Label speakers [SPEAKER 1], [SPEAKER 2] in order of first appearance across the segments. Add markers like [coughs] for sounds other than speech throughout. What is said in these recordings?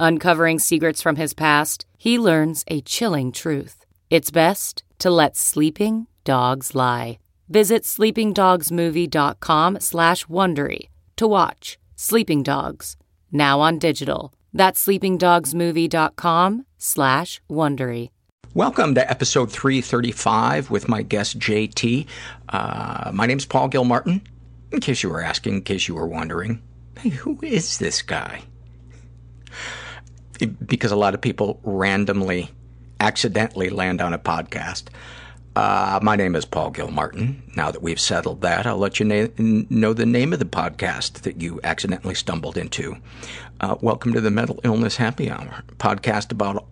[SPEAKER 1] Uncovering secrets from his past, he learns a chilling truth. It's best to let sleeping dogs lie. Visit sleepingdogsmovie.com slash Wondery to watch Sleeping Dogs, now on digital. That's sleepingdogsmovie.com slash Wondery.
[SPEAKER 2] Welcome to episode 335 with my guest JT. Uh, my name's Paul Gilmartin. In case you were asking, in case you were wondering, hey, who is this guy? Because a lot of people randomly, accidentally land on a podcast. Uh, my name is Paul Gilmartin. Now that we've settled that, I'll let you na- know the name of the podcast that you accidentally stumbled into. Uh, welcome to the Mental Illness Happy Hour, podcast about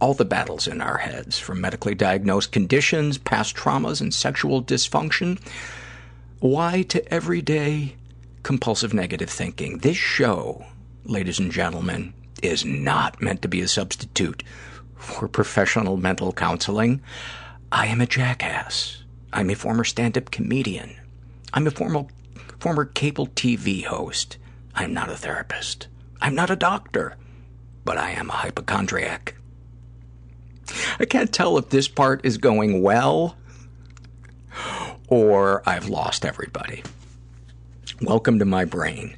[SPEAKER 2] all the battles in our heads, from medically diagnosed conditions, past traumas, and sexual dysfunction. Why to everyday compulsive negative thinking. This show, ladies and gentlemen, is not meant to be a substitute for professional mental counseling. I am a jackass. I'm a former stand-up comedian. I'm a former, former cable TV host. I'm not a therapist. I'm not a doctor. But I am a hypochondriac. I can't tell if this part is going well or I've lost everybody. Welcome to my brain.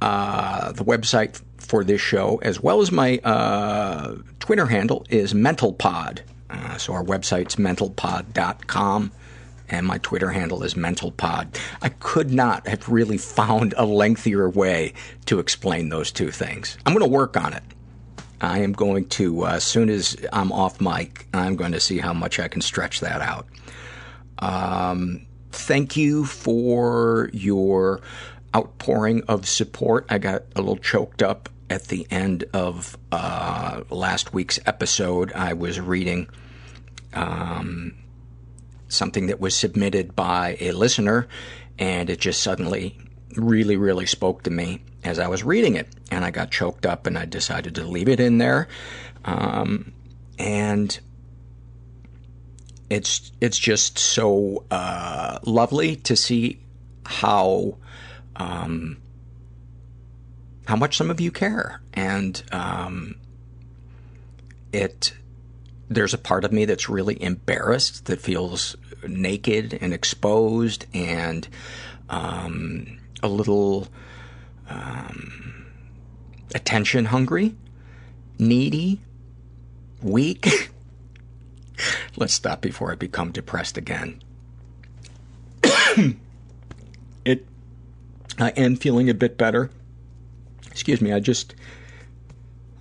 [SPEAKER 2] Uh, the website for this show, as well as my uh, Twitter handle, is MentalPod. Uh, so our website's mentalpod.com, and my Twitter handle is MentalPod. I could not have really found a lengthier way to explain those two things. I'm going to work on it. I am going to, uh, as soon as I'm off mic, I'm going to see how much I can stretch that out. Um, thank you for your outpouring of support. I got a little choked up at the end of uh, last week's episode. I was reading um, something that was submitted by a listener, and it just suddenly really, really spoke to me as I was reading it. And I got choked up, and I decided to leave it in there. Um, and it's it's just so uh, lovely to see how um, how much some of you care, and um, it there's a part of me that's really embarrassed, that feels naked and exposed, and um, a little um, attention hungry, needy, weak. [laughs] Let's stop before I become depressed again. [clears throat] it I am feeling a bit better. Excuse me, I just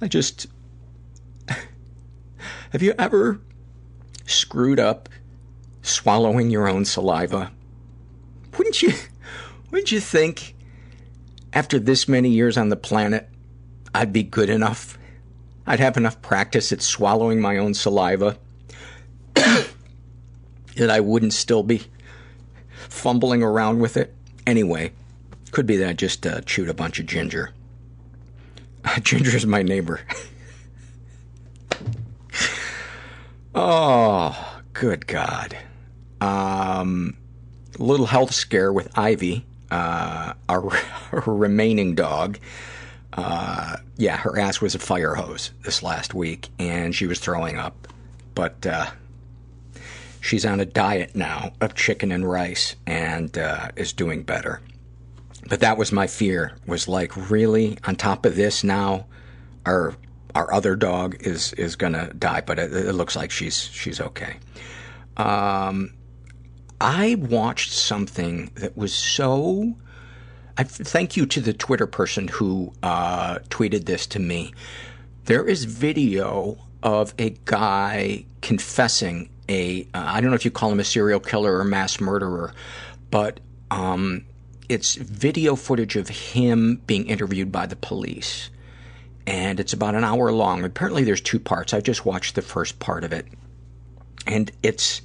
[SPEAKER 2] I just [laughs] Have you ever screwed up swallowing your own saliva? Wouldn't you wouldn't you think after this many years on the planet I'd be good enough? I'd have enough practice at swallowing my own saliva [coughs] that I wouldn't still be fumbling around with it. Anyway, could be that I just uh, chewed a bunch of ginger. [laughs] Ginger's my neighbor. oh, good God. Um, little health scare with Ivy, uh, our, [laughs] our remaining dog. Uh, yeah, her ass was a fire hose this last week, and she was throwing up. But uh, she's on a diet now of chicken and rice and uh, is doing better. But that was my fear. Was like, really, on top of this now, our our other dog is is gonna die. But it, it looks like she's she's okay. Um, I watched something that was so. I thank you to the Twitter person who uh, tweeted this to me. There is video of a guy confessing a. Uh, I don't know if you call him a serial killer or mass murderer, but um, it's video footage of him being interviewed by the police. And it's about an hour long. Apparently, there's two parts. I just watched the first part of it. And it's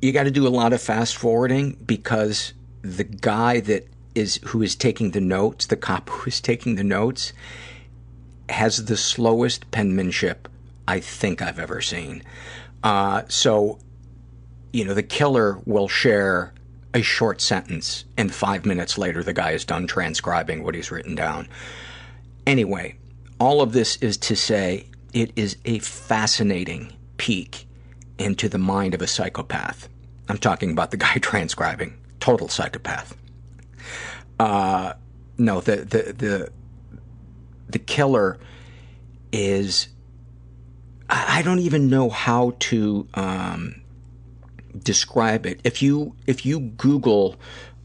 [SPEAKER 2] you got to do a lot of fast forwarding because the guy that is who is taking the notes, the cop who is taking the notes, has the slowest penmanship I think I've ever seen. Uh, so, you know, the killer will share a short sentence, and five minutes later, the guy is done transcribing what he's written down. Anyway, all of this is to say it is a fascinating peek into the mind of a psychopath. I'm talking about the guy [laughs] transcribing. Total psychopath. Uh, no, the, the, the, the killer is, I don't even know how to, um, describe it. If you, if you Google,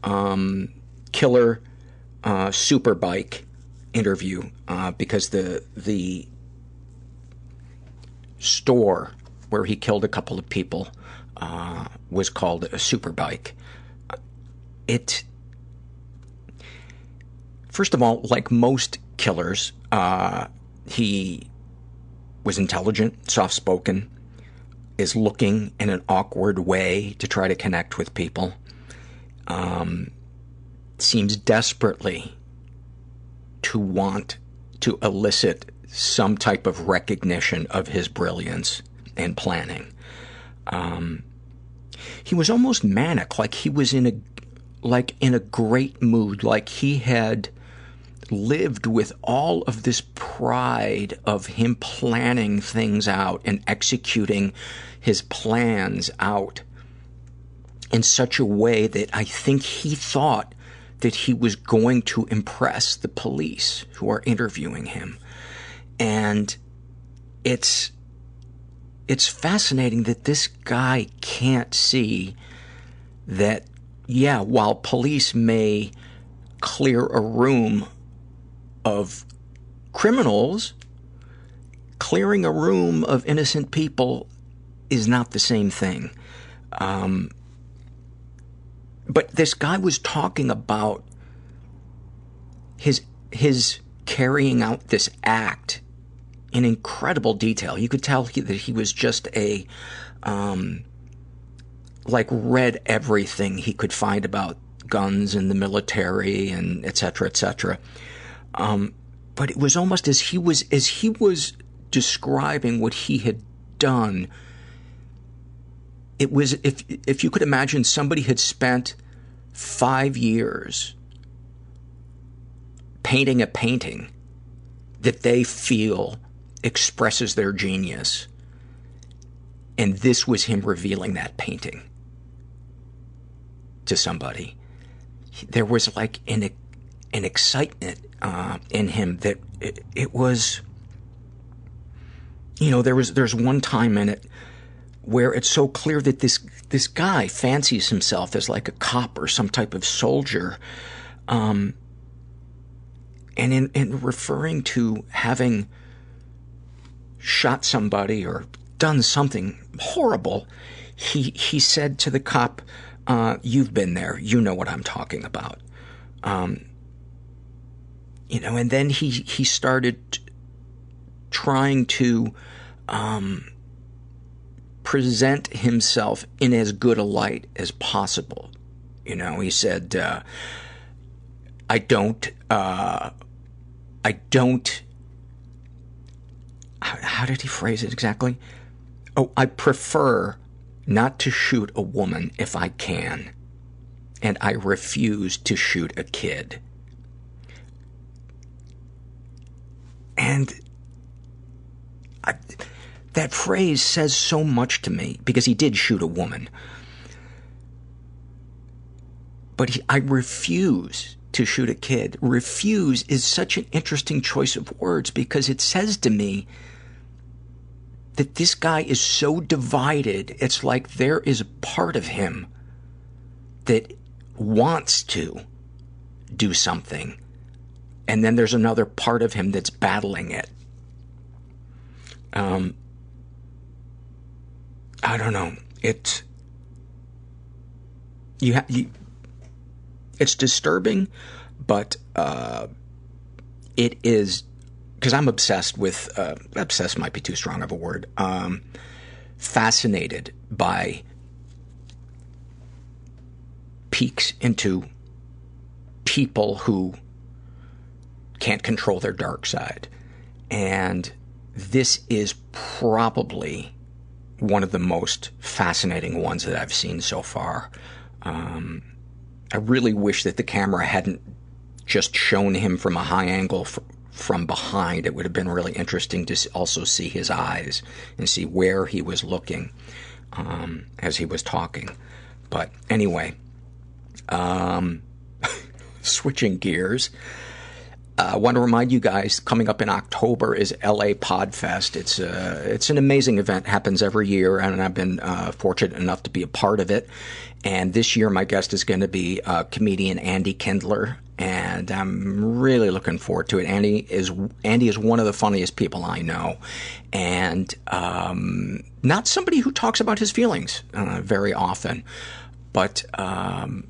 [SPEAKER 2] um, killer, uh, superbike interview, uh, because the, the store where he killed a couple of people uh, was called a superbike. It, first of all, like most killers, uh, he was intelligent, soft spoken, is looking in an awkward way to try to connect with people, um, seems desperately to want to elicit some type of recognition of his brilliance and planning. Um, he was almost manic, like he was in a like in a great mood, like he had lived with all of this pride of him planning things out and executing his plans out in such a way that I think he thought that he was going to impress the police who are interviewing him. And it's it's fascinating that this guy can't see that, yeah, while police may clear a room of criminals, clearing a room of innocent people is not the same thing. Um, but this guy was talking about his his carrying out this act in incredible detail. You could tell he, that he was just a, um, like read everything he could find about guns and the military and et cetera, et cetera. Um, but it was almost as he was, as he was describing what he had done, it was, if, if you could imagine somebody had spent five years painting a painting that they feel expresses their genius. And this was him revealing that painting to somebody. There was like an, an excitement uh, in him that it, it was, you know, there was, there's one time in it where it's so clear that this, this guy fancies himself as like a cop or some type of soldier. Um, and in, in referring to having shot somebody or done something horrible, he he said to the cop, uh, "You've been there. You know what I'm talking about." Um, you know, and then he he started trying to um, present himself in as good a light as possible. You know, he said, uh, "I don't, uh, I don't how did he phrase it exactly? Oh, I prefer not to shoot a woman if I can, and I refuse to shoot a kid. And I, that phrase says so much to me because he did shoot a woman. But he, I refuse to shoot a kid. Refuse is such an interesting choice of words because it says to me that this guy is so divided. It's like there is a part of him that wants to do something, and then there's another part of him that's battling it. Um, I don't know. It you have you. It's disturbing, but uh, it is because I'm obsessed with uh, obsessed might be too strong of a word. Um, fascinated by peeks into people who can't control their dark side, and this is probably one of the most fascinating ones that I've seen so far. Um, I really wish that the camera hadn't just shown him from a high angle f- from behind. It would have been really interesting to also see his eyes and see where he was looking um, as he was talking. But anyway, um, [laughs] switching gears. I uh, want to remind you guys, coming up in October is LA Podfest. It's uh, it's an amazing event, happens every year, and I've been uh, fortunate enough to be a part of it. And this year, my guest is going to be uh, comedian Andy Kindler, and I'm really looking forward to it. Andy is Andy is one of the funniest people I know, and um, not somebody who talks about his feelings uh, very often, but. Um,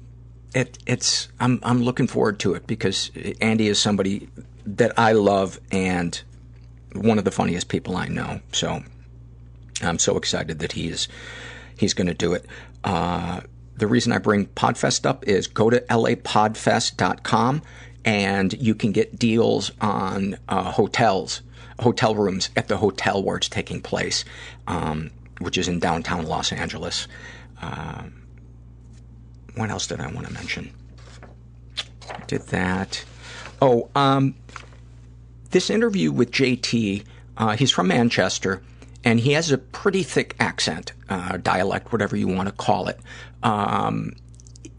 [SPEAKER 2] it, it's I'm I'm looking forward to it because Andy is somebody that I love and one of the funniest people I know. So I'm so excited that he's he's going to do it. Uh, the reason I bring Podfest up is go to lapodfest.com and you can get deals on uh, hotels, hotel rooms at the hotel where it's taking place, um, which is in downtown Los Angeles. Um, what else did I want to mention? Did that. Oh, um, this interview with JT, uh, he's from Manchester, and he has a pretty thick accent, uh, dialect, whatever you want to call it. Um,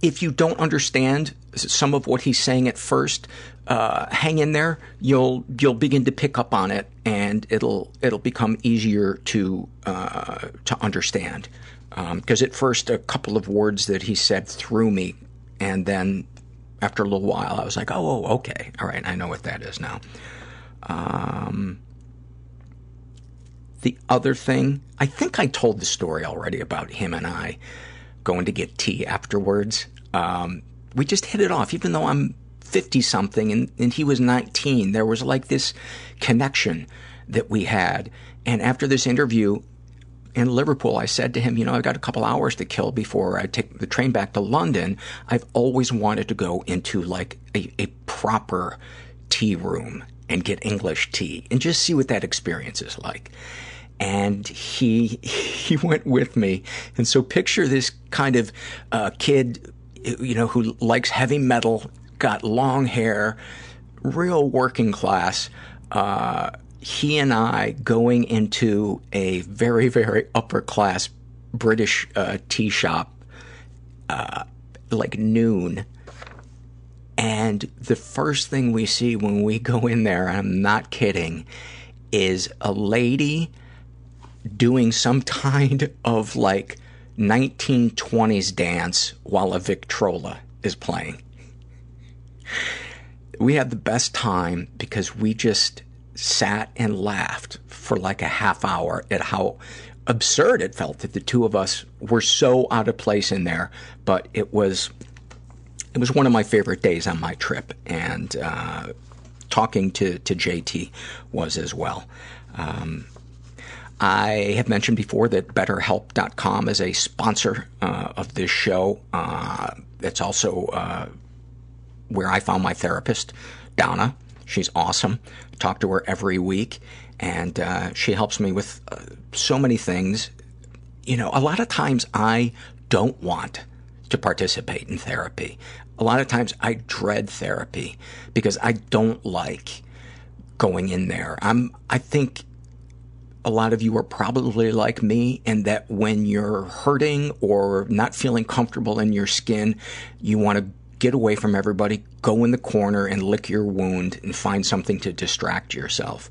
[SPEAKER 2] if you don't understand some of what he's saying at first, uh, hang in there. You'll you'll begin to pick up on it, and it'll it'll become easier to uh, to understand because um, at first a couple of words that he said threw me, and then after a little while I was like, oh, oh okay, all right, I know what that is now. Um, the other thing, I think I told the story already about him and I going to get tea afterwards. Um, we just hit it off, even though I'm 50 something and, and he was 19. There was like this connection that we had. And after this interview, in Liverpool, I said to him, you know, I've got a couple hours to kill before I take the train back to London. I've always wanted to go into like a, a proper tea room and get English tea and just see what that experience is like. And he [laughs] he went with me, and so picture this kind of uh, kid, you know, who likes heavy metal, got long hair, real working class. Uh, he and I going into a very, very upper class British uh, tea shop, uh, like noon. And the first thing we see when we go in there, I'm not kidding, is a lady doing some [laughs] kind of like 1920s dance while a Victrola is playing. We had the best time because we just sat and laughed for like a half hour at how absurd it felt that the two of us were so out of place in there. But it was it was one of my favorite days on my trip, and uh, talking to to JT was as well. Um, I have mentioned before that BetterHelp.com is a sponsor uh, of this show. Uh, it's also uh, where I found my therapist, Donna. She's awesome. Talk to her every week, and uh, she helps me with uh, so many things you know, a lot of times I don't want to participate in therapy. A lot of times I dread therapy because I don't like going in there. I'm, I think a lot of you are probably like me in that when you're hurting or not feeling comfortable in your skin, you want to get away from everybody, go in the corner and lick your wound and find something to distract yourself.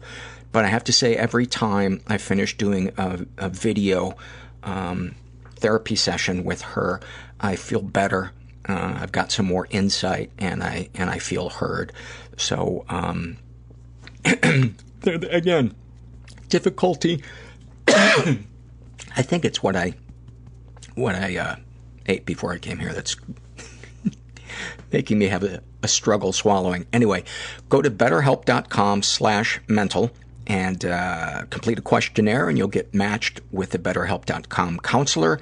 [SPEAKER 2] But I have to say, every time I finish doing a, a video um, therapy session with her, I feel better. Uh, I've got some more insight, and I and I feel heard. So um, [clears throat] again, difficulty. [coughs] I think it's what I what I uh, ate before I came here that's making me have a, a, struggle swallowing. Anyway, go to betterhelp.com slash mental and uh, complete a questionnaire and you'll get matched with a betterhelp.com counselor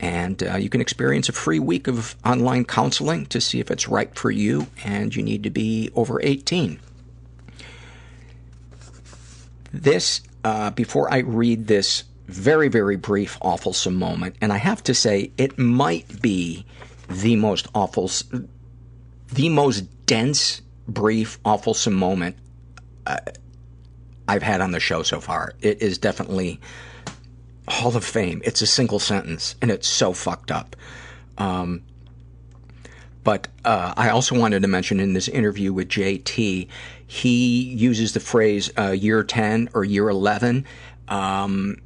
[SPEAKER 2] and uh, you can experience a free week of online counseling to see if it's right for you and you need to be over 18. This, uh, before I read this very, very brief, awful moment, and I have to say, it might be the most awful, the most dense, brief, awful moment uh, I've had on the show so far. It is definitely Hall of Fame. It's a single sentence, and it's so fucked up. Um, but uh, I also wanted to mention in this interview with JT, he uses the phrase uh, year 10 or year 11. Um,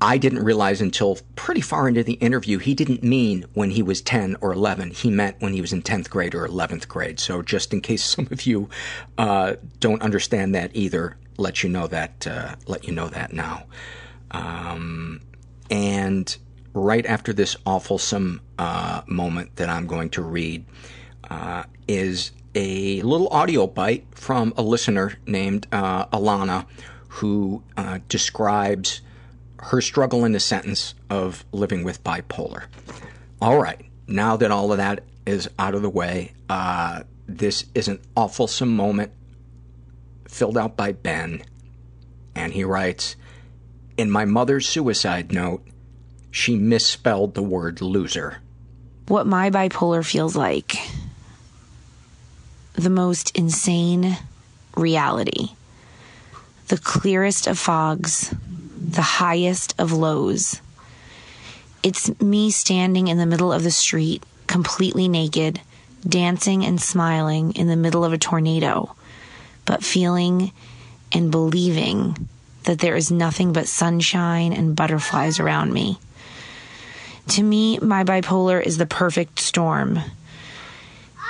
[SPEAKER 2] I didn't realize until pretty far into the interview he didn't mean when he was 10 or 11. He meant when he was in 10th grade or 11th grade. So just in case [laughs] some of you uh, don't understand that either, let you know that uh, let you know that now. Um, and right after this awful uh, moment that I'm going to read uh, is a little audio bite from a listener named uh, Alana who uh, describes her struggle in a sentence of living with bipolar. All right, now that all of that is out of the way, uh, this is an awful moment filled out by Ben, and he writes, In my mother's suicide note, she misspelled the word loser.
[SPEAKER 3] What my bipolar feels like the most insane reality, the clearest of fogs, the highest of lows. It's me standing in the middle of the street, completely naked, dancing and smiling in the middle of a tornado, but feeling and believing that there is nothing but sunshine and butterflies around me. To me, my bipolar is the perfect storm.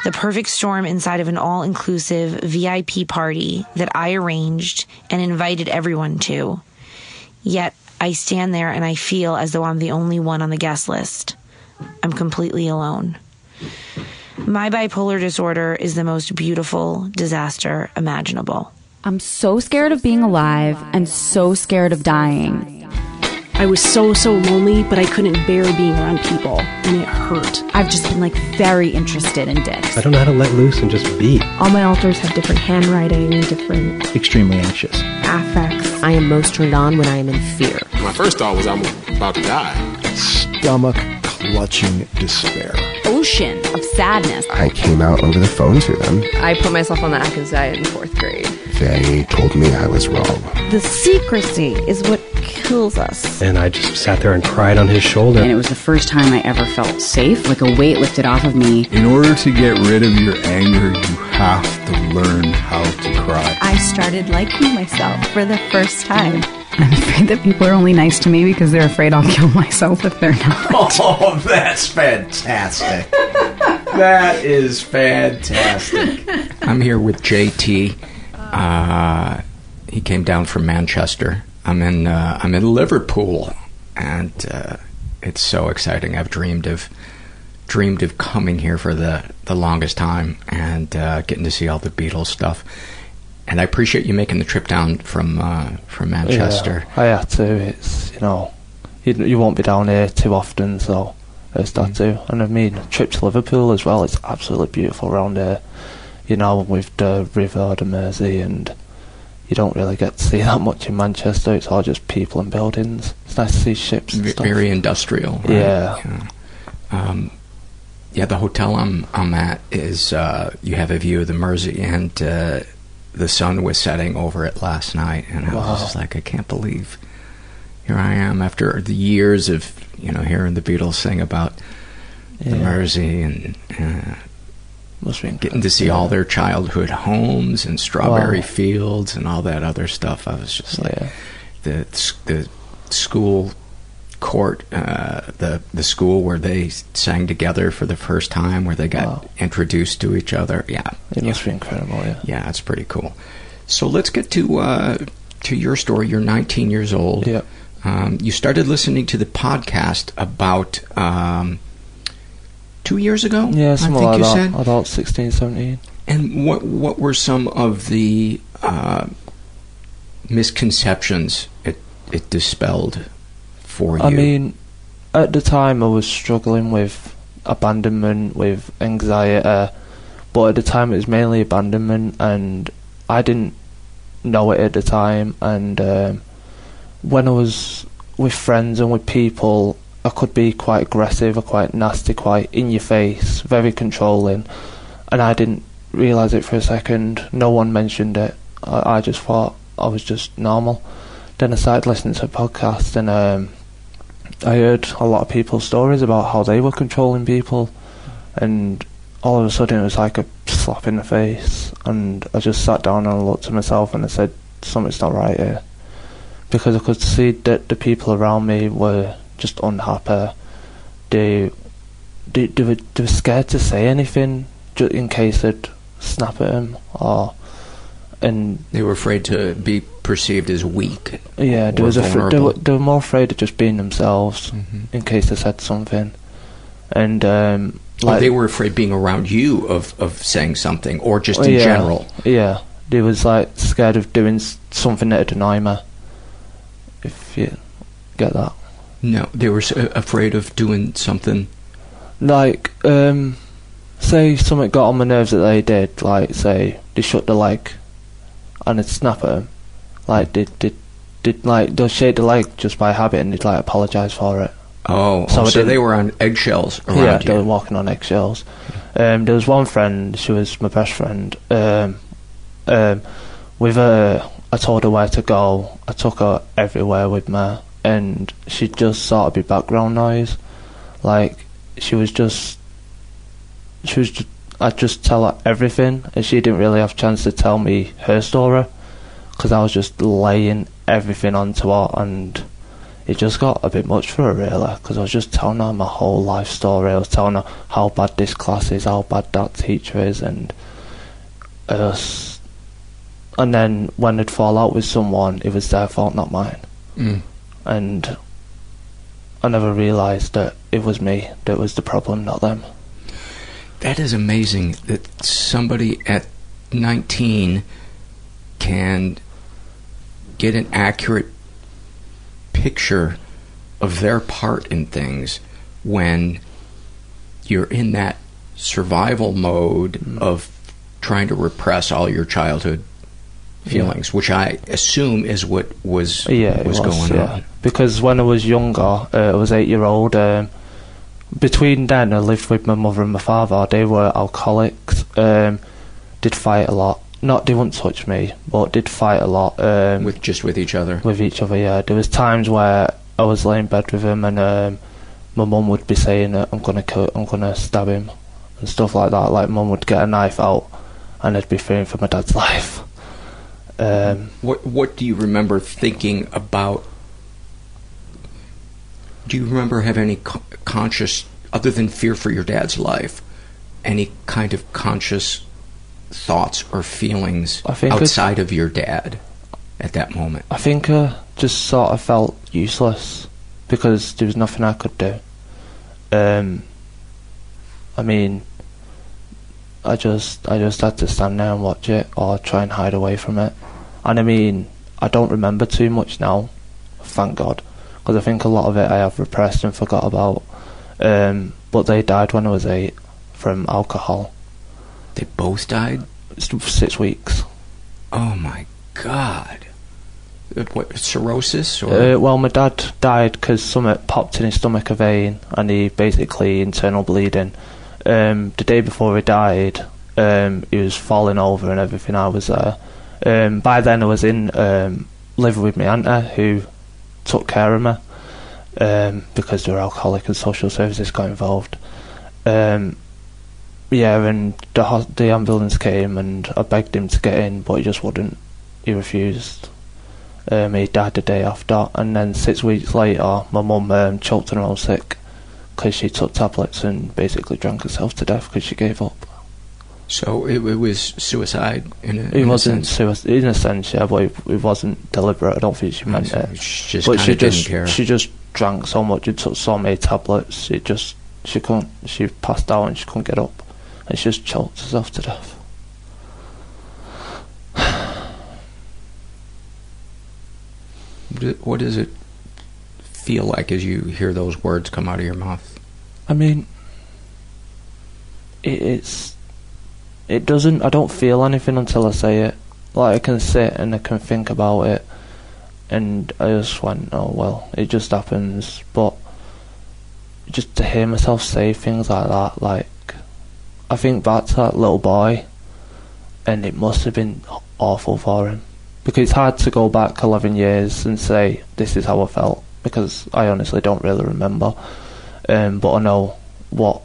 [SPEAKER 3] The perfect storm inside of an all inclusive VIP party that I arranged and invited everyone to. Yet I stand there and I feel as though I'm the only one on the guest list. I'm completely alone. My bipolar disorder is the most beautiful disaster imaginable.
[SPEAKER 4] I'm so scared of being alive and so scared of dying.
[SPEAKER 5] I was so, so lonely, but I couldn't bear being around people, and it hurt.
[SPEAKER 4] I've just been like very interested in dicks.
[SPEAKER 6] I don't know how to let loose and just be.
[SPEAKER 7] All my alters have different handwriting, different.
[SPEAKER 6] Extremely anxious.
[SPEAKER 7] Affects.
[SPEAKER 8] I am most turned on when I am in fear.
[SPEAKER 9] My first thought was I'm about to die.
[SPEAKER 10] Stomach clutching despair.
[SPEAKER 4] Ocean of sadness.
[SPEAKER 10] I came out over the phone to them.
[SPEAKER 11] I put myself on the Atkins diet in fourth grade.
[SPEAKER 10] They told me I was wrong.
[SPEAKER 12] The secrecy is what kills us.
[SPEAKER 6] And I just sat there and cried on his shoulder.
[SPEAKER 13] And it was the first time I ever felt safe, like a weight lifted off of me.
[SPEAKER 14] In order to get rid of your anger, you have to learn how to cry.
[SPEAKER 15] I started liking myself for the first time.
[SPEAKER 16] I'm afraid that people are only nice to me because they're afraid I'll kill [laughs] myself if they're not.
[SPEAKER 2] Oh, that's fantastic. that is fantastic. I'm here with JT. Uh, he came down from Manchester. I'm in uh, I'm in Liverpool, and uh, it's so exciting. I've dreamed of dreamed of coming here for the the longest time and uh, getting to see all the Beatles stuff. And I appreciate you making the trip down from uh, from Manchester.
[SPEAKER 17] Yeah, I had to. It's you know, you, you won't be down here too often, so I just had to. And I mean, a trip to Liverpool as well. It's absolutely beautiful around here. You know, with the River, the Mersey, and you don't really get to see [laughs] that much in Manchester. It's all just people and buildings. It's nice to see ships. And
[SPEAKER 2] V-
[SPEAKER 17] stuff.
[SPEAKER 2] very industrial. Right?
[SPEAKER 17] Yeah.
[SPEAKER 2] yeah. Um, yeah, the hotel I'm I'm at is uh, you have a view of the Mersey, and uh, the sun was setting over it last night, and I
[SPEAKER 17] Wow.
[SPEAKER 2] was just like, I can't believe here I am after the years of you know hearing the Beatles sing about the Mersey and uh, getting to see all their childhood homes and strawberry
[SPEAKER 17] Wow.
[SPEAKER 2] fields and all that other stuff. I was just like
[SPEAKER 17] Yeah.
[SPEAKER 2] the the school court, uh, the the school where they sang together for the first time, where they got
[SPEAKER 17] Wow.
[SPEAKER 2] introduced to each other. Yeah,
[SPEAKER 17] It must be incredible. Yeah.
[SPEAKER 2] yeah, it's pretty cool. So let's get to uh, to your story. You're 19 years old.
[SPEAKER 17] Yeah.
[SPEAKER 2] Um, you started listening to the podcast about um, two years ago.
[SPEAKER 17] Yeah,
[SPEAKER 2] I think
[SPEAKER 17] like
[SPEAKER 2] you said.
[SPEAKER 17] About 16, 17.
[SPEAKER 2] And what what were some of the uh, misconceptions it it dispelled for you?
[SPEAKER 17] I mean, at the time I was struggling with abandonment, with anxiety, but at the time it was mainly abandonment, and I didn't know it at the time. And um, when I was with friends and with people, I could be quite aggressive, or quite nasty, quite in your face, very controlling, and I didn't realise it for a second. No one mentioned it. I, I just thought I was just normal. Then I started listening to a podcast and um, I heard a lot of people's stories about how they were controlling people, and all of a sudden it was like a slap in the face. And I just sat down and I looked at myself and I said, "Something's not right here," because I could see that the people around me were just unhappy. They they, they, were, they were scared to say anything just in case I'd snap at them or and
[SPEAKER 2] they were afraid to be perceived as weak.
[SPEAKER 17] yeah,
[SPEAKER 2] or
[SPEAKER 17] was they, were, they were more afraid of just being themselves
[SPEAKER 2] Mhm.
[SPEAKER 17] in case they said something, and um, like
[SPEAKER 2] they were afraid being around you of, of saying something, or just
[SPEAKER 17] Oh,
[SPEAKER 2] in
[SPEAKER 17] yeah,
[SPEAKER 2] general.
[SPEAKER 17] Yeah, they was like scared of doing something that'd annoy me. If you get that,
[SPEAKER 2] No, they were afraid of doing something.
[SPEAKER 17] like um, say something got on my nerves that they did, like say they shut the leg, and it'd snap at them, like they did. Did like they'll shake the leg just by habit and they'd like apologise for it.
[SPEAKER 2] Oh,
[SPEAKER 17] So
[SPEAKER 2] so,
[SPEAKER 17] I
[SPEAKER 2] so they were on eggshells around
[SPEAKER 17] yeah,
[SPEAKER 2] you.
[SPEAKER 17] they were walking on eggshells. Um, there was one friend, she was my best friend. Um, um, with her, I told her where to go. I took her everywhere with me, and she just sort of be background noise. Like she was just, she was. Just, I'd just tell her everything, and she didn't really have a chance to tell me her story, because I was just laying everything onto her, and it just got a bit much for her really because I was just telling her my whole life story. I was telling her how bad this class is, how bad that teacher is, and us. And then when they'd fall out with someone, it was their fault, not mine.
[SPEAKER 2] Mm.
[SPEAKER 17] And I never realised that it was me that was the problem, not them.
[SPEAKER 2] That is amazing that somebody at 19 can get an accurate picture of their part in things when you're in that survival mode
[SPEAKER 17] Mm.
[SPEAKER 2] of trying to repress all your childhood feelings, which I assume is what was
[SPEAKER 17] Yeah,
[SPEAKER 2] was,
[SPEAKER 17] was,
[SPEAKER 2] going
[SPEAKER 17] yeah.
[SPEAKER 2] on.
[SPEAKER 17] Because when I was younger, uh, I was eight year old. Um, between then, I lived with my mother and my father. They were alcoholics. Um, did fight a lot. Not they wouldn't touch me, but did fight a lot. Um,
[SPEAKER 2] With just with each other.
[SPEAKER 17] with each other. Yeah, there was times where I was laying in bed with him, and um, my mum would be saying that I'm gonna kill, I'm gonna stab him, and stuff like that. Like mum would get a knife out, and I'd be fearing for my dad's [laughs] life. Um,
[SPEAKER 2] What what do you remember thinking about? Do you remember have any co- conscious, other than fear for your dad's life, any kind of conscious thoughts or feelings outside of your dad at that moment?
[SPEAKER 17] I think I just sort of felt useless because there was nothing I could do. Um, I mean, I just I just had to stand there and watch it or try and hide away from it. And I mean, I don't remember too much now, thank God, because I think a lot of it I have repressed and forgot about. Um, but they died when I was eight from alcohol.
[SPEAKER 2] They both died.
[SPEAKER 17] Six weeks.
[SPEAKER 2] Oh my God. Uh, What, cirrhosis? Or?
[SPEAKER 17] Uh, well, my dad died because something popped in his stomach, a vein, and he basically internal bleeding. Um, the day before he died, um, he was falling over and everything. I was there. Um, by then, I was in um, living with my auntie who took care of me um, because they were alcoholic and social services got involved. Um, yeah, and the the ambulance came and I begged him to get in, but he just wouldn't. He refused. Um, he died the day after, and then six weeks later, my mum um, choked on her own sick because she took tablets and basically drank herself to death because she gave up.
[SPEAKER 2] So it, it was suicide in a,
[SPEAKER 17] It
[SPEAKER 2] in
[SPEAKER 17] wasn't suicide in a sense, yeah, but it, it wasn't deliberate. I don't think she meant it.
[SPEAKER 2] She just
[SPEAKER 17] but she
[SPEAKER 2] didn't
[SPEAKER 17] just
[SPEAKER 2] care.
[SPEAKER 17] she just drank so much and took so many tablets. It just she couldn't. She passed out and she couldn't get up, she just choked herself to death.
[SPEAKER 2] What What does it feel like as you hear those words come out of your mouth?
[SPEAKER 17] I mean, it, it's it doesn't. I don't feel anything until I say it. Like I can sit and I can think about it, and I just went, oh well, it just happens. But just to hear myself say things like that, like I think that's that little boy, and it must have been awful for him because it's hard to go back 11 years and say this is how I felt because I honestly don't really remember. Um, but I know what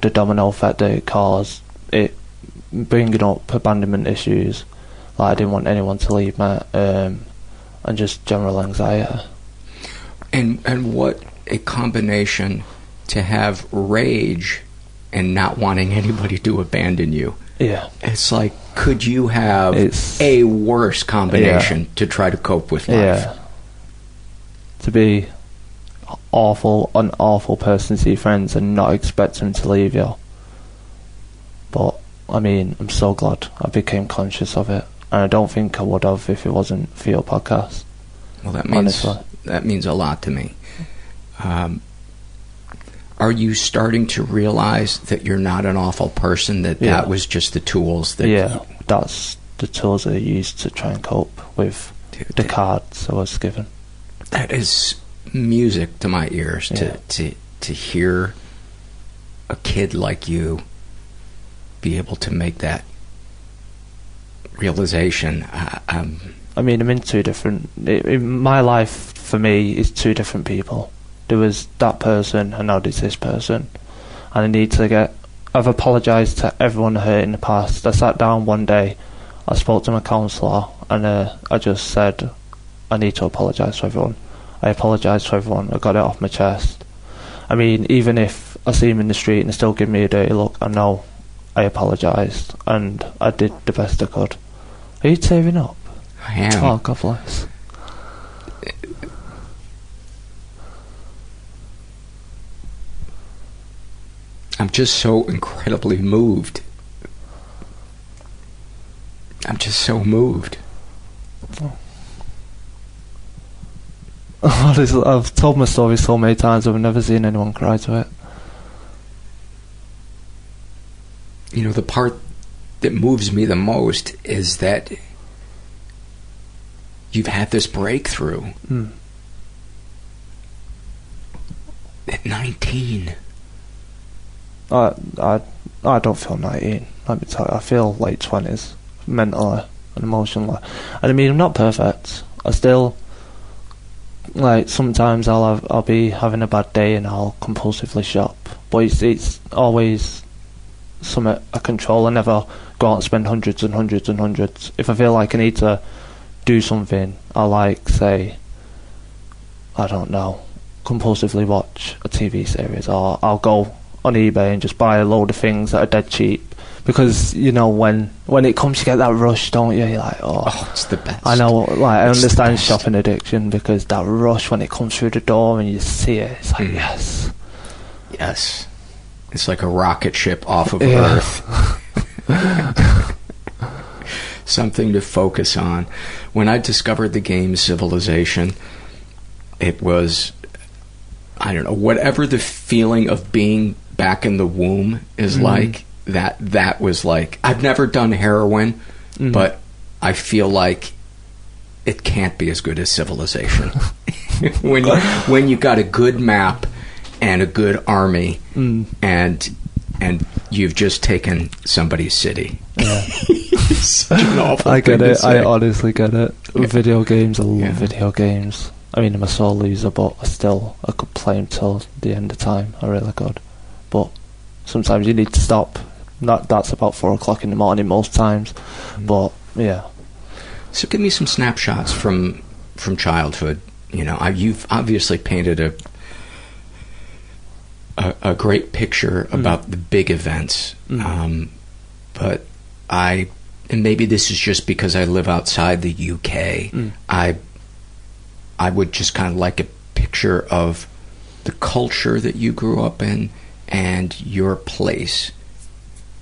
[SPEAKER 17] the domino effect that it caused. It bringing up abandonment issues, like I didn't want anyone to leave me, um, and just general anxiety.
[SPEAKER 2] And and what a combination to have rage and not wanting anybody to abandon you.
[SPEAKER 17] Yeah.
[SPEAKER 2] It's like could you have
[SPEAKER 17] It's-
[SPEAKER 2] a worse combination to try to cope with life?
[SPEAKER 17] Yeah. To be awful, an awful person to your friends and not expect them to leave you. But I mean, I'm so glad I became conscious of it, and I don't think I would have if it wasn't for your podcast.
[SPEAKER 2] Well, that means
[SPEAKER 17] Honestly.
[SPEAKER 2] that means a lot to me. Um, are you starting to realize that you're not an awful person? That
[SPEAKER 17] Yeah.
[SPEAKER 2] that was just the tools that
[SPEAKER 17] yeah, that's the tools that I used to try and cope with the cards I was given.
[SPEAKER 2] that is music to my ears to
[SPEAKER 17] Yeah.
[SPEAKER 2] to to hear a kid like you be able to make that realization. I, I'm
[SPEAKER 17] I mean, I'm in two different. It, it, my life for me is two different people. There was that person, and now there's this person, and I need to get. I've apologised to everyone I hurt in the past. I sat down one day, I spoke to my counsellor, and uh, I just said, I need to apologise to everyone. I apologise to everyone. I got it off my chest. I mean, even if I see him in the street and they still give me a dirty look, I know I apologised and I did the best I could. Are you tearing up?
[SPEAKER 2] I am.
[SPEAKER 17] Oh, God bless.
[SPEAKER 2] I'm just so incredibly moved. I'm just so moved.
[SPEAKER 17] Honestly, I've told my story so many times, I've never seen anyone cry to it.
[SPEAKER 2] You know, the part that moves me the most is that you've had this breakthrough
[SPEAKER 17] Hmm.
[SPEAKER 2] at 19.
[SPEAKER 17] I, I, I don't feel 19. Let me tell you, I feel late 20s, mentally and emotionally. And I mean, I'm not perfect. I still, like, sometimes I'll have, I'll be having a bad day and I'll compulsively shop. But it's, it's always something I control. I never go out and spend hundreds and hundreds and hundreds. If I feel like I need to do something, I like, say, I don't know, compulsively watch a TV series, or I'll go on eBay and just buy a load of things that are dead cheap. Because you know when when it comes, you get that rush, don't you? You're like, oh,
[SPEAKER 2] Oh, it's the best.
[SPEAKER 17] I know. Like I
[SPEAKER 2] It's
[SPEAKER 17] understand shopping addiction because that rush when it comes through the door and you see it, it's like
[SPEAKER 2] Mm.
[SPEAKER 17] yes,
[SPEAKER 2] Yes. It's like a rocket ship off of
[SPEAKER 17] Yeah.
[SPEAKER 2] Earth. [laughs] [laughs] Something to focus on. When I discovered the game Civilization, it was, I don't know, whatever the feeling of being back in the womb is
[SPEAKER 17] Mhm.
[SPEAKER 2] like, that, that was like, I've never done heroin,
[SPEAKER 17] Mhm.
[SPEAKER 2] but I feel like it can't be as good as civilization. [laughs] when you, when you got a good map and a good army,
[SPEAKER 17] Mm.
[SPEAKER 2] and and you've just taken somebody's city.
[SPEAKER 17] Yeah. [laughs] I get it. I honestly get it. With Video games, I love video games. I mean, I'm a sore loser, but I still I could play until the end of time. I really could. But sometimes you need to stop. That that's about four o'clock in the morning most times.
[SPEAKER 2] Mm.
[SPEAKER 17] But yeah,
[SPEAKER 2] So give me some snapshots from from childhood. You know, I, you've obviously painted a, a a great picture
[SPEAKER 17] Mm.
[SPEAKER 2] about the big events.
[SPEAKER 17] Mm.
[SPEAKER 2] Um, but I, and maybe this is just because I live outside the UK.
[SPEAKER 17] Mm.
[SPEAKER 2] I, I would just kind of like a picture of the culture that you grew up in and your place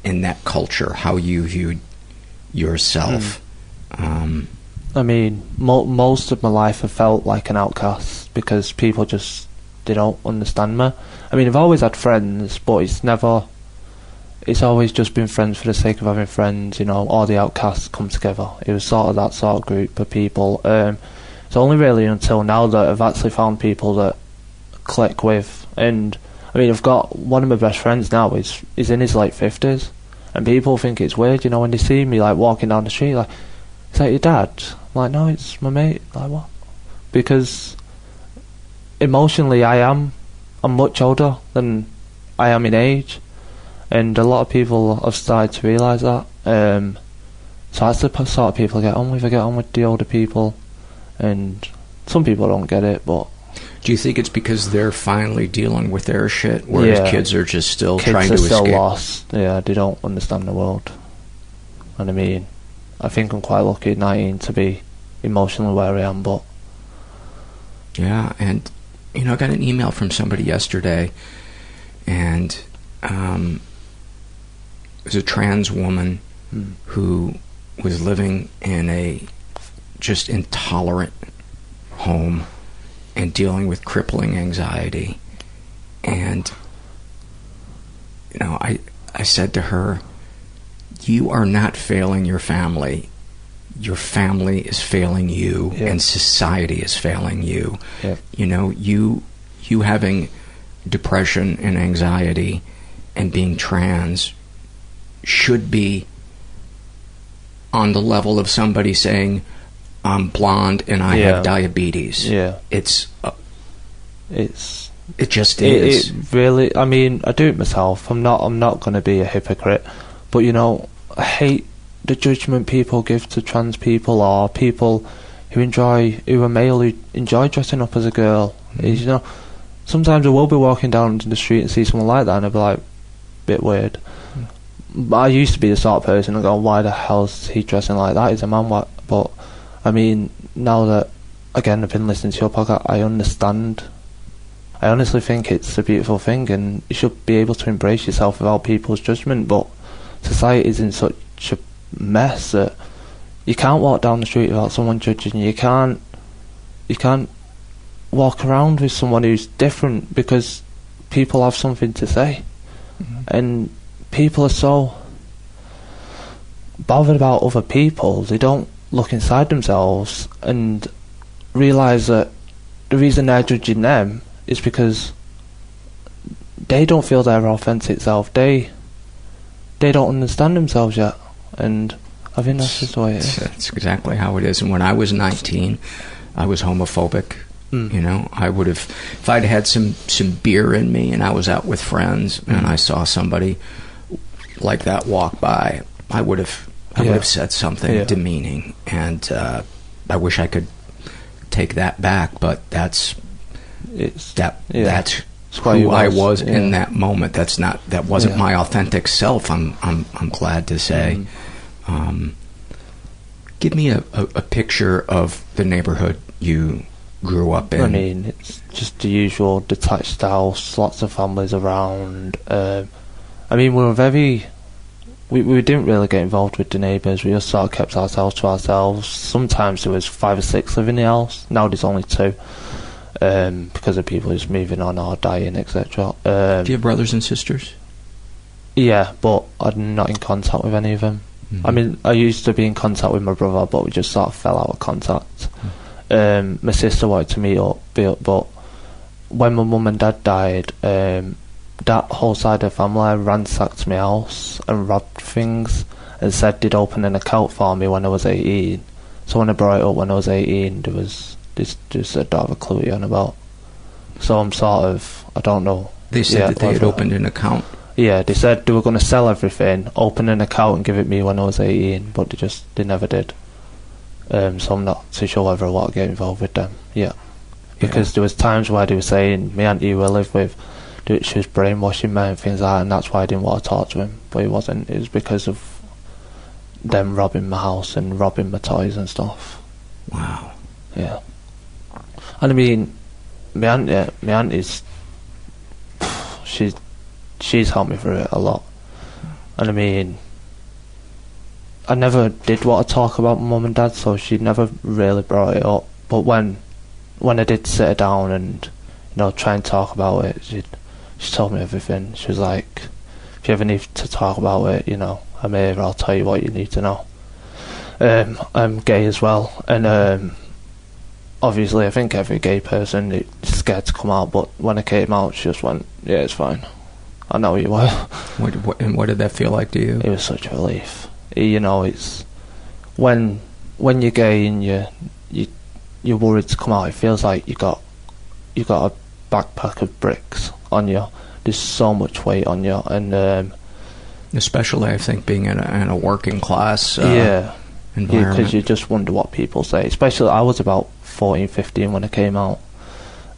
[SPEAKER 2] in that culture, how you viewed yourself. Um,
[SPEAKER 17] I mean, mo- most of my life I felt like an outcast because people just they don't understand me. I mean, I've always had friends, but it's never. It's always just been friends for the sake of having friends, you know. All the outcasts come together. It was sort of that sort of group of people. Um, it's only really until now that I've actually found people that click with. And I mean, I've got one of my best friends now. is is in his late fifties, and people think it's weird, you know, when they see me like walking down the street, like, is that your dad? I'm like, no, it's my mate. Like, what? Because emotionally, I am. I'm much older than I am in age, and a lot of people have started to realise that. Um, so that's the sort of people I get on with. I get on with the older people, and some people don't get it, but
[SPEAKER 2] do you think it's because they're finally dealing with their shit, whereas
[SPEAKER 17] Yeah.
[SPEAKER 2] kids are just still
[SPEAKER 17] kids
[SPEAKER 2] trying to
[SPEAKER 17] still
[SPEAKER 2] escape?
[SPEAKER 17] lost. Yeah, they don't understand the world. And I mean, I think I'm quite lucky at 19 to be emotionally where I am, but
[SPEAKER 2] Yeah, and you know, I got an email from somebody yesterday, and um, it was a trans woman
[SPEAKER 17] Hmm.
[SPEAKER 2] who was living in a just intolerant home and dealing with crippling anxiety, and you know, I I said to her, "You are not failing your family." Your family is failing you,
[SPEAKER 17] Yeah.
[SPEAKER 2] and society is failing you
[SPEAKER 17] yeah,
[SPEAKER 2] you know you you having depression and anxiety and being trans should be on the level of somebody saying I'm blonde and I
[SPEAKER 17] Yeah.
[SPEAKER 2] have diabetes.
[SPEAKER 17] yeah,
[SPEAKER 2] It's uh,
[SPEAKER 17] it's
[SPEAKER 2] it just
[SPEAKER 17] it,
[SPEAKER 2] is.
[SPEAKER 17] it really. I mean, I do it myself. I'm not. I'm not going to be a hypocrite, but you know, I hate the judgment people give to trans people or people who enjoy who are male who enjoy dressing up as a girl. Is, you know, sometimes I will be walking down the street and see someone like that, and I'll be like, bit weird. But I used to be the sort of person and go, why the hell's he dressing like that? He's a man. What? But I mean, now that again I've been listening to your podcast, I understand. I honestly think it's a beautiful thing, and you should be able to embrace yourself without people's judgment. But society's in such a mess that you can't walk down the street without someone judging you. You can't. You can't walk around with someone who's different because people have something to say, mm-hmm. and people are so bothered about other people. They don't look inside themselves and realize that the reason they're judging them is because they don't feel their authentic self. They they don't understand themselves yet, and I think that's just the way it is.
[SPEAKER 2] That's exactly how it is. And when I was 19, I was homophobic.
[SPEAKER 17] Mm.
[SPEAKER 2] You know, I would have, if I'd had some, some beer in me and I was out with friends and
[SPEAKER 17] Mm.
[SPEAKER 2] I saw somebody like that walk by, I would have, I would
[SPEAKER 17] Yeah.
[SPEAKER 2] have said something
[SPEAKER 17] Yeah.
[SPEAKER 2] demeaning. And uh, I wish I could take that back, but that's
[SPEAKER 17] It's
[SPEAKER 2] that
[SPEAKER 17] Yeah.
[SPEAKER 2] that's
[SPEAKER 17] It's
[SPEAKER 2] who I
[SPEAKER 17] was,
[SPEAKER 2] in that moment. That's not that wasn't my authentic self. I'm I'm I'm glad to say.
[SPEAKER 17] Mm.
[SPEAKER 2] Um, give me a, a, a picture of the neighborhood you grew up in.
[SPEAKER 17] I mean, it's just the usual detached house, lots of families around. Um, I mean, we're very. We we didn't really get involved with the neighbours. We just sort of kept ourselves to ourselves. Sometimes there was five or six living in the house. Now there's only two, um, because of people who's moving on or dying, etc. Um,
[SPEAKER 2] Do you have brothers and sisters?
[SPEAKER 17] yeah, but I'm not in contact with any of them. I mean, I used to be in contact with my brother, but we just sort of fell out of contact. Um, my sister wanted to meet up, up, but when my mum and dad died, um, that whole side of the family ransacked my house and robbed things and said they'd open an account for me when I was 18. So when I brought it up when I was 18, there was this just I don't have a clue you're on about. So I'm sort of I don't know.
[SPEAKER 2] They said
[SPEAKER 17] Yeah,
[SPEAKER 2] that they had opened an account.
[SPEAKER 17] Yeah, they said they were going to sell everything, open an account and give it me when I was 18, but they just they never did. Um, so I'm not too sure whether I want to get involved with them. Yeah, because there was times where they were saying me auntie who I live with, she was brainwashing me and things like that, and that's why I didn't want to talk to him. But it wasn't. It was because of them robbing my house and robbing my toys and stuff.
[SPEAKER 2] Wow.
[SPEAKER 17] Yeah. And I mean, my auntie, my auntie's, she's, she's helped me through it a lot. And I mean, I never did want to talk about my mum and dad, so she never really brought it up. But when, when I did sit her down and, you know, try and talk about it, she, she told me everything. She was like, if you ever need to talk about it, you know, I'm here, I'll tell you what you need to know. Um, I'm gay as well, and um, obviously I think every gay person is scared to come out, but when I came out, she just went, yeah, it's fine. I know you were. [laughs]
[SPEAKER 2] What, what, and what did that feel like to you?
[SPEAKER 17] It was such a relief. You know, it's when when you're gay and you you you're worried to come out. It feels like you got you got a backpack of bricks on you. There's so much weight on you, and um,
[SPEAKER 2] Especially, I think, being in a, in a working class uh,
[SPEAKER 17] yeah,
[SPEAKER 2] environment.
[SPEAKER 17] because you just wonder what people say. Especially, I was about 14, 15 when I came out.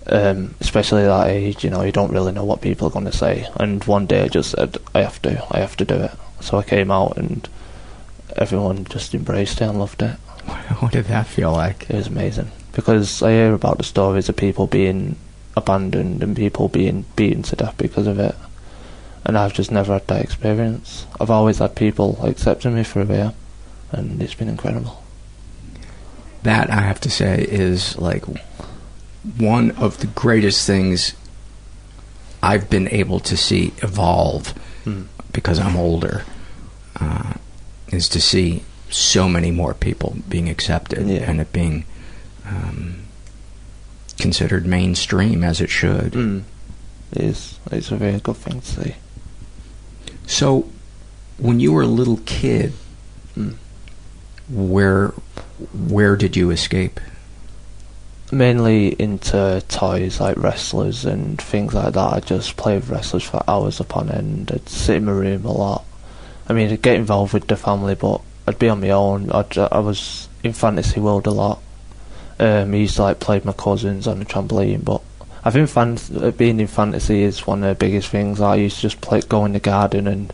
[SPEAKER 17] Um, especially that age, you know, you don't really know what people are going to say. And one day I just said, I have to, I have to do it. So I came out and everyone just embraced it and loved it. [laughs]
[SPEAKER 2] what did that feel like?
[SPEAKER 17] It was amazing because I hear about the stories of people being abandoned and people being beaten to death because of it. And I've just never had that experience. I've always had people accepting me for who I am, and it's been incredible.
[SPEAKER 2] That, I have to say, is like one of the greatest things I've been able to see evolve
[SPEAKER 17] Hmm.
[SPEAKER 2] because I'm older, uh, is to see so many more people being accepted
[SPEAKER 17] Yeah.
[SPEAKER 2] and it being um, considered mainstream as it should.
[SPEAKER 17] Mm. It is. It's a very good thing to say.
[SPEAKER 2] So, when you were a little kid,
[SPEAKER 17] Mm.
[SPEAKER 2] where where did you escape?
[SPEAKER 17] Mainly into toys like wrestlers and things like that. I just play with wrestlers for hours upon end. I'd sit in my room a lot. I mean, I'd get involved with the family, but I'd be on my own. I'd, I was in fantasy world a lot. Um, I used to like play with my cousins on the trampoline, but I think fan- uh, being in fantasy is one of the biggest things. I used to just play, go in the garden and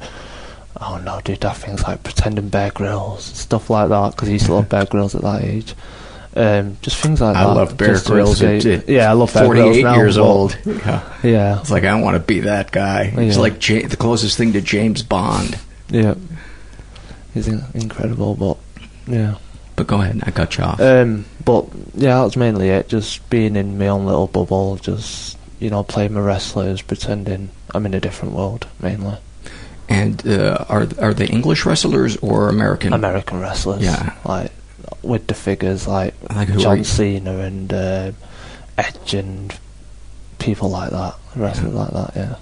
[SPEAKER 17] oh no, do that things like pretending Bear Grylls, stuff like that. Because he used to love Bear Grylls at that age. Um, just things like
[SPEAKER 2] I
[SPEAKER 17] that.
[SPEAKER 2] I love Bear
[SPEAKER 17] just to
[SPEAKER 2] Grylls at,
[SPEAKER 17] escape.
[SPEAKER 2] at
[SPEAKER 17] yeah, I love Bear Grylls
[SPEAKER 2] 48
[SPEAKER 17] now,
[SPEAKER 2] years old. [laughs] Yeah.
[SPEAKER 17] Yeah,
[SPEAKER 2] It's like I don't want to be that guy. He's
[SPEAKER 17] Yeah.
[SPEAKER 2] like Ja- the closest thing to James Bond.
[SPEAKER 17] yeah, he's in- incredible. But yeah,
[SPEAKER 2] But go ahead, I cut you off.
[SPEAKER 17] Um, but yeah, that's mainly it. Just being in my own little bubble, just you know, playing my wrestlers, pretending I'm in a different world, mainly.
[SPEAKER 2] and uh, are are they English wrestlers or American?
[SPEAKER 17] American wrestlers,
[SPEAKER 2] Yeah.
[SPEAKER 17] like with the figures like,
[SPEAKER 2] Like
[SPEAKER 17] John? Cena and uh, Edge and people like that, wrestlers like that. Yeah,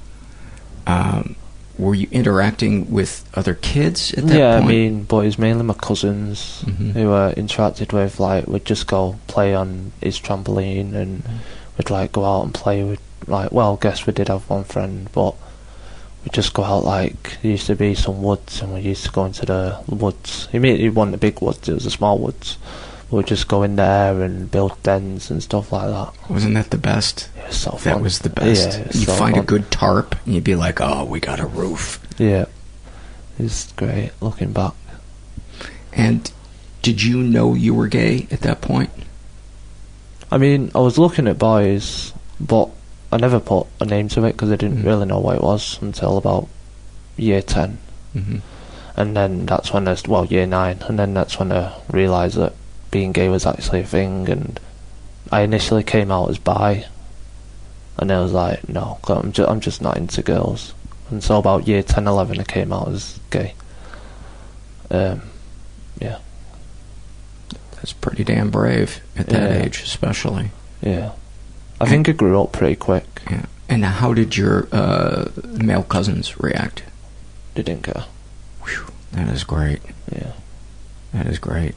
[SPEAKER 2] Um, were you interacting with other kids at that
[SPEAKER 17] yeah.
[SPEAKER 2] point?
[SPEAKER 17] I mean, but it's mainly my cousins
[SPEAKER 2] Mhm.
[SPEAKER 17] who I interacted with. Like, we'd just go play on his trampoline, and
[SPEAKER 2] Mm-hmm.
[SPEAKER 17] we'd like go out and play with. Like, well, I guess we did have one friend, but we'd just go out. Like, there used to be some woods, and we used to go into the woods. He mean, he wasn't the big woods; it was a small woods. We'd just go in there and build dens and stuff like that.
[SPEAKER 2] Wasn't that the best?
[SPEAKER 17] It was so fun.
[SPEAKER 2] That was the best.
[SPEAKER 17] Yeah,
[SPEAKER 2] you
[SPEAKER 17] so
[SPEAKER 2] find a good tarp, and you'd be like, "Oh, we got a roof."
[SPEAKER 17] Yeah, it's great looking back.
[SPEAKER 2] And did you know you were gay at that point?
[SPEAKER 17] I mean, I was looking at boys, but I never put a name to it because I didn't
[SPEAKER 2] Mhm.
[SPEAKER 17] really know what it was until about year 10.
[SPEAKER 2] Mm-hmm.
[SPEAKER 17] And then that's when I, well, year 9, and then that's when I realised that being gay was actually a thing, and I initially came out as bi, and I was like, no, I'm, ju- I'm just not into girls. And so about year 10, 11, I came out as gay. Um, yeah.
[SPEAKER 2] That's pretty damn brave at that
[SPEAKER 17] Yeah.
[SPEAKER 2] age, especially.
[SPEAKER 17] Yeah. I think I grew up pretty quick.
[SPEAKER 2] Yeah. And how did your uh, male cousins react?
[SPEAKER 17] They didn't care.
[SPEAKER 2] That is great.
[SPEAKER 17] Yeah.
[SPEAKER 2] That is great.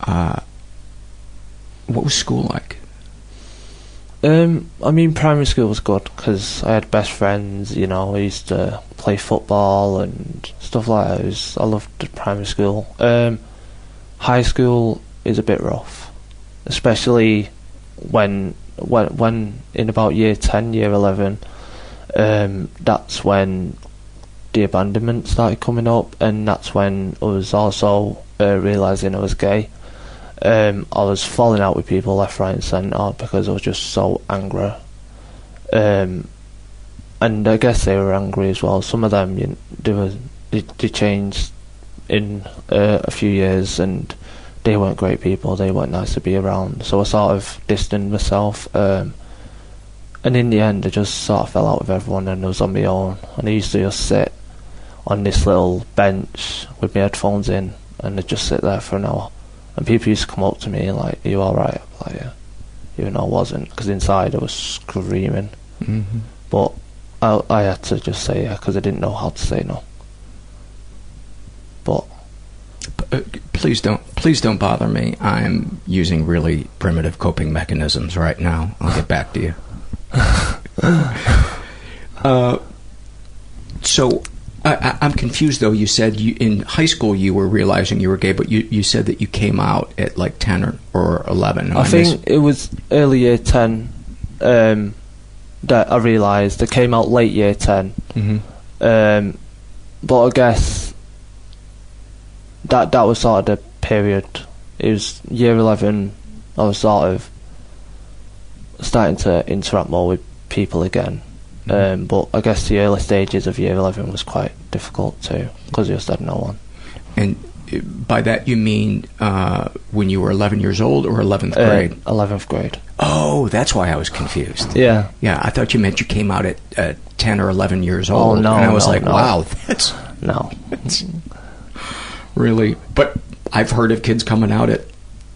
[SPEAKER 2] Uh, what was school like?
[SPEAKER 17] Um, I mean, primary school was good because I had best friends. You know, I used to play football and stuff like that. Was, I loved primary school. Um, high school is a bit rough, especially when when when in about year ten, year eleven. Um, that's when the abandonment started coming up, and that's when I was also uh, realizing I was gay. Um, I was falling out with people left, right, and centre because I was just so angry. Um, and I guess they were angry as well. Some of them, you, they they, they changed in uh, a few years, and they weren't great people. They weren't nice to be around. So I sort of distanced myself. Um, and in the end, I just sort of fell out with everyone, and I was on my own. And I used to just sit on this little bench with my headphones in, and I'd just sit there for an hour. And people used to come up to me and like, "Are you all right?" I'm like, "Yeah," even though I wasn't, because inside I was screaming.
[SPEAKER 2] Mm-hmm.
[SPEAKER 17] But I, I had to just say yeah, because I didn't know how to say no. But
[SPEAKER 2] Uh, please don't, please don't bother me. I'm using really primitive coping mechanisms right now. I'll get back to you. [laughs] uh, so I, I, I'm confused though. You said you, in high school you were realizing you were gay, but you, you said that you came out at like ten or, or eleven. Am
[SPEAKER 17] I
[SPEAKER 2] mis-
[SPEAKER 17] think it was early year ten um, that I realised. I came out late year 10
[SPEAKER 2] Mhm.
[SPEAKER 17] Um, but I guess that that was sort of the period. It was year eleven. I was sort of starting to interact more with people again. Um, but I guess the early stages of year eleven was quite difficult too because you just had no one.
[SPEAKER 2] And uh, by that you mean uh, when you were 11 years old or 11th
[SPEAKER 17] Uh,
[SPEAKER 2] grade?
[SPEAKER 17] Eleventh grade.
[SPEAKER 2] Oh, that's why I was confused.
[SPEAKER 17] Yeah.
[SPEAKER 2] Yeah, I thought you meant you came out at uh, 10 or 11 years old.
[SPEAKER 17] Oh,
[SPEAKER 2] old.
[SPEAKER 17] no,
[SPEAKER 2] And I was
[SPEAKER 17] no,
[SPEAKER 2] like,
[SPEAKER 17] no.
[SPEAKER 2] wow, [laughs] that's
[SPEAKER 17] No.
[SPEAKER 2] that's [laughs] really. But I've heard of kids coming out at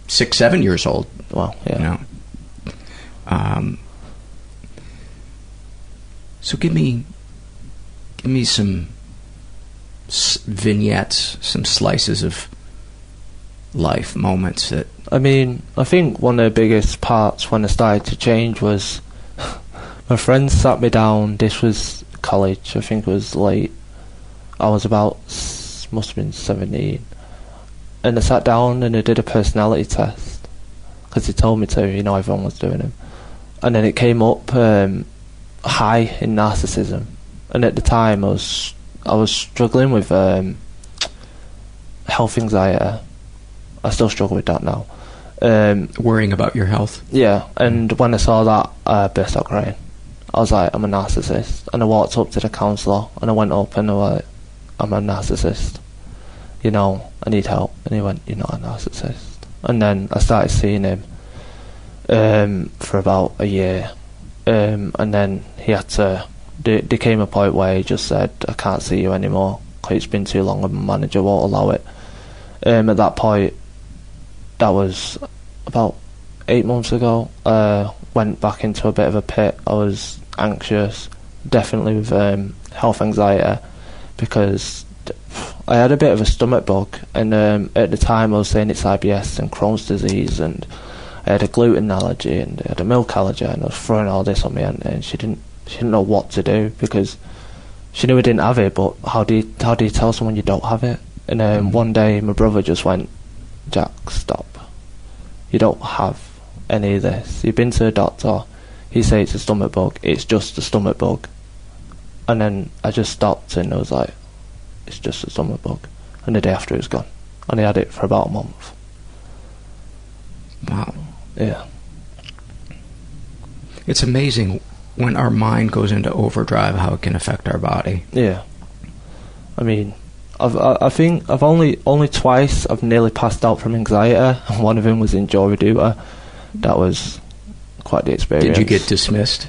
[SPEAKER 2] six, seven years old.
[SPEAKER 17] Well, yeah.
[SPEAKER 2] You know? Um, so give me, give me some vignettes, some slices of life, moments that
[SPEAKER 17] I mean, I think one of the biggest parts when I started to change was [laughs] my friends sat me down. This was college. I think it was late. I was about must have been seventeen, and I sat down and I did a personality test because they told me to. You know, everyone was doing them, and then it came up um, high in narcissism. And at the time, I was I was struggling with um, health anxiety. I still struggle with that now. Um,
[SPEAKER 2] worrying about your health.
[SPEAKER 17] yeah, and when I saw that, I burst out crying. I was like, I'm a narcissist. And I walked up to the counsellor and I went up and I was like, I'm a narcissist. You know, I need help. And he went, You're not a narcissist. And then I started seeing him um, for about a year. Um, and then he had to, there, came a point where he just said, I can't see you anymore it's been too long and my manager won't allow it. Um, at that point, that was about eight months ago. Uh, went back into a bit of a pit. I was anxious, definitely with um, health anxiety, because I had a bit of a stomach bug, and um, at the time I was saying it's IBS and Crohn's disease, and I had a gluten allergy and I had a milk allergy, and I was throwing all this on me, aunt, and she didn't she didn't know what to do because she knew I didn't have it, but how do you how do you tell someone you don't have it? And um, one day my brother just went, Jack, stop. You don't have any of this. You've been to a doctor. He said it's a stomach bug. It's just a stomach bug. And then I just stopped and I was like, it's just a stomach bug. And the day after it was gone. And he had it for about a month.
[SPEAKER 2] Wow.
[SPEAKER 17] Yeah.
[SPEAKER 2] It's amazing when our mind goes into overdrive how it can affect our body.
[SPEAKER 17] Yeah. I mean, I've, I, I think I've only only twice I've nearly passed out from anxiety. [laughs] One of them was in jury. That was quite the experience.
[SPEAKER 2] Did you get dismissed?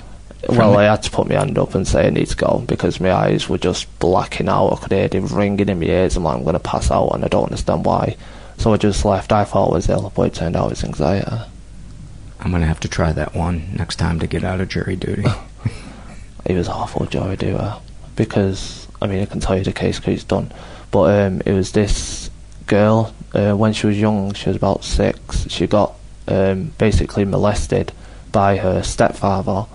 [SPEAKER 17] Well, I had to put my hand up and say I need to go because my eyes were just blacking out. I could hear them ringing in my ears. I'm like, I'm going to pass out, and I don't understand why. So I just left. I thought I was ill, but it turned out it was anxiety.
[SPEAKER 2] I'm to have to try that one next time to get out of jury duty. [laughs]
[SPEAKER 17] it was awful, jury duty, because I mean I can tell you the case because it's done. But um, it was this girl uh, when she was young. She was about six. She got um, basically molested by her stepfather.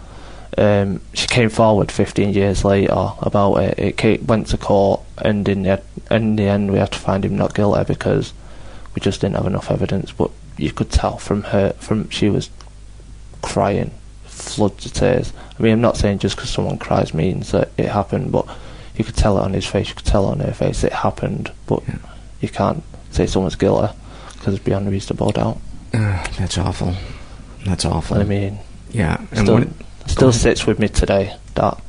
[SPEAKER 17] Um, she came forward 15 years later about it. It came, went to court, and in the, in the end, we had to find him not guilty because we just didn't have enough evidence. But you could tell from her, from she was crying, floods of tears. I mean, I'm not saying just because someone cries means that it happened, but you could tell it on his face, you could tell it on her face it happened, but
[SPEAKER 2] yeah.
[SPEAKER 17] you can't say someone's guilty because it's beyond reasonable doubt.
[SPEAKER 2] Uh, that's awful. That's awful.
[SPEAKER 17] I mean,
[SPEAKER 2] yeah,
[SPEAKER 17] and still, still sits with me today that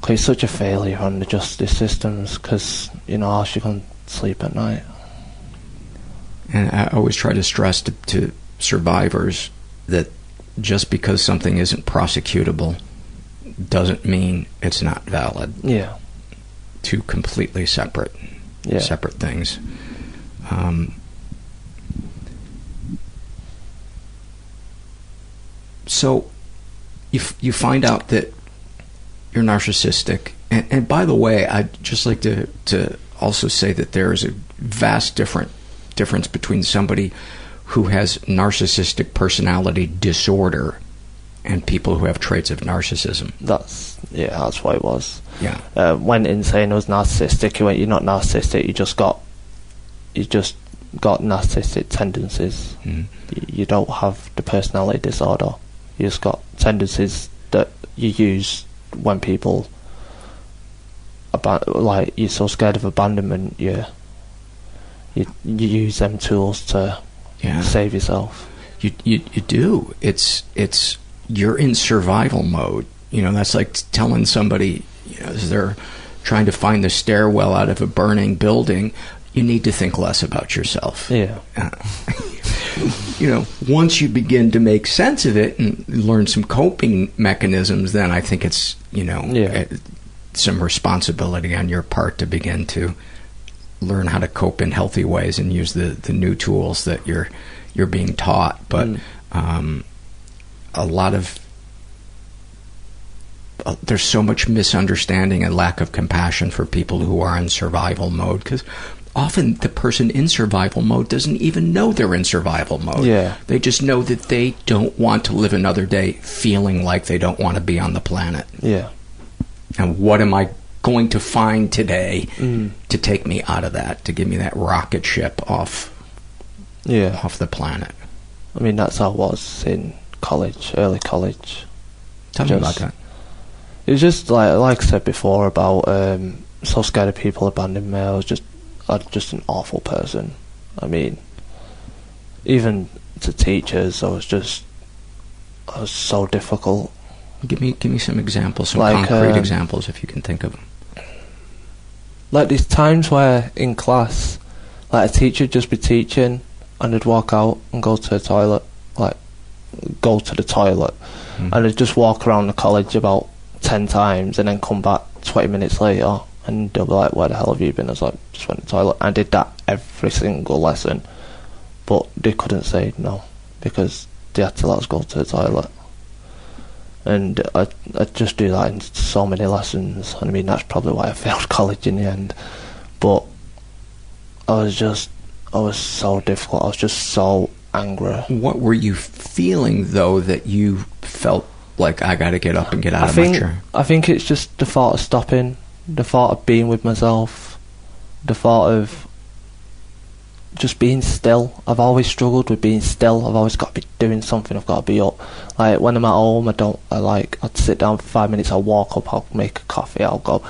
[SPEAKER 17] cause it's such a failure on the justice systems because you know how she can sleep at night.
[SPEAKER 2] And I always try to stress to, to survivors that just because something isn't prosecutable doesn't mean it's not valid.
[SPEAKER 17] Yeah.
[SPEAKER 2] Two completely separate,
[SPEAKER 17] yeah.
[SPEAKER 2] separate things. Um, so, you f- you find out that you're narcissistic, and, and by the way, I'd just like to to also say that there is a vast different difference between somebody who has narcissistic personality disorder and people who have traits of narcissism.
[SPEAKER 17] That's yeah, that's what it was.
[SPEAKER 2] Yeah.
[SPEAKER 17] Uh, went in saying I was narcissistic. He went, "You're not narcissistic. You just got, you just got narcissistic tendencies.
[SPEAKER 2] Mm.
[SPEAKER 17] You, you don't have the personality disorder. You just got tendencies that you use when people, about like you're so scared of abandonment. You, you, you use them tools to
[SPEAKER 2] yeah.
[SPEAKER 17] save yourself.
[SPEAKER 2] You, you you do. It's it's you're in survival mode. You know, that's like telling somebody, you know, as they're trying to find the stairwell out of a burning building, you need to think less about yourself.
[SPEAKER 17] Yeah.
[SPEAKER 2] Uh, [laughs] you know, once you begin to make sense of it and learn some coping mechanisms, then I think it's, you know,
[SPEAKER 17] yeah.
[SPEAKER 2] some responsibility on your part to begin to learn how to cope in healthy ways and use the, the new tools that you're you're being taught. But
[SPEAKER 17] mm.
[SPEAKER 2] um, a lot of uh, there's so much misunderstanding and lack of compassion for people who are in survival mode because often the person in survival mode doesn't even know they're in survival mode.
[SPEAKER 17] Yeah.
[SPEAKER 2] They just know that they don't want to live another day feeling like they don't want to be on the planet.
[SPEAKER 17] Yeah.
[SPEAKER 2] And what am I going to find today
[SPEAKER 17] mm.
[SPEAKER 2] to take me out of that, to give me that rocket ship off
[SPEAKER 17] yeah.
[SPEAKER 2] off the planet?
[SPEAKER 17] I mean that's how it was in college, early college.
[SPEAKER 2] Tell just, me about that.
[SPEAKER 17] It was just like like I said before about um, so scared of people abandoning me. I was just I was just an awful person. I mean, even to teachers, I was just I was so difficult.
[SPEAKER 2] Give me give me some examples, some
[SPEAKER 17] like,
[SPEAKER 2] concrete
[SPEAKER 17] um,
[SPEAKER 2] examples if you can think of them.
[SPEAKER 17] Like these times where in class, like a teacher just be teaching and I'd walk out and go to the toilet, like go to the toilet,
[SPEAKER 2] mm.
[SPEAKER 17] and I'd just walk around the college about ten times and then come back twenty minutes later and they'll be like, "Where the hell have you been?" I was like, "Just went to the toilet." I did that every single lesson, but they couldn't say no because they had to let us go to the toilet. And I I just do that in so many lessons. I mean, that's probably why I [laughs] failed college in the end. But I was just I was so difficult. I was just so angry.
[SPEAKER 2] What were you feeling though that you felt like I got to get up and get out
[SPEAKER 17] I
[SPEAKER 2] of
[SPEAKER 17] think,
[SPEAKER 2] my chair?
[SPEAKER 17] I think it's just the thought of stopping, the thought of being with myself, the thought of just being still. I've always struggled with being still. I've always got to be doing something. I've got to be up. Like when I'm at home, I don't. I like. I'd sit down for five minutes. I'll walk up. I'll make a coffee. I'll go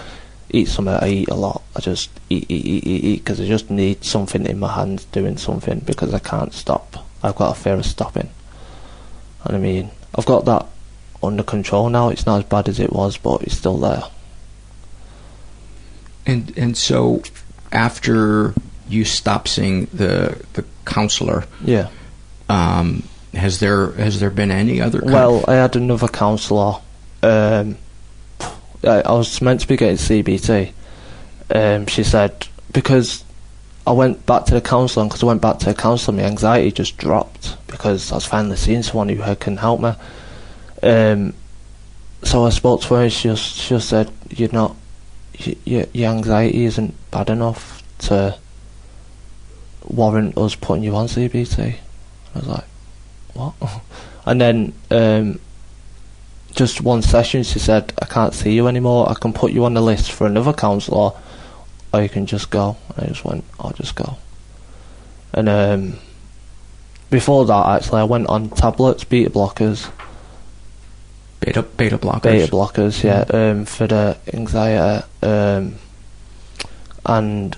[SPEAKER 17] eat something. I eat a lot. I just eat, eat, eat, eat, eat because I just need something in my hands doing something because I can't stop. I've got a fear of stopping. And I mean, I've got that under control now. It's not as bad as it was, but it's still there.
[SPEAKER 2] And and so after you stop seeing the the counselor,
[SPEAKER 17] yeah,
[SPEAKER 2] um, has there has there been any other?
[SPEAKER 17] well, I had another counsellor um, I I was meant to be getting CBT. Um, she said because I went back to the counsellor, because I went back to the counsellor, my anxiety just dropped because I was finally seeing someone who can help me. Um, so I spoke to her and she just she just said, "You're not, your anxiety isn't bad enough to warrant us putting you on CBT." I was like, "What?" [laughs] And then um, just one session, she said, "I can't see you anymore. I can put you on the list for another counsellor, or you can just go." And I just went, "I'll just go." And um, before that, actually, I went on tablets, beta blockers.
[SPEAKER 2] Beta beta blockers.
[SPEAKER 17] Beta blockers, yeah, um, for the anxiety, um, and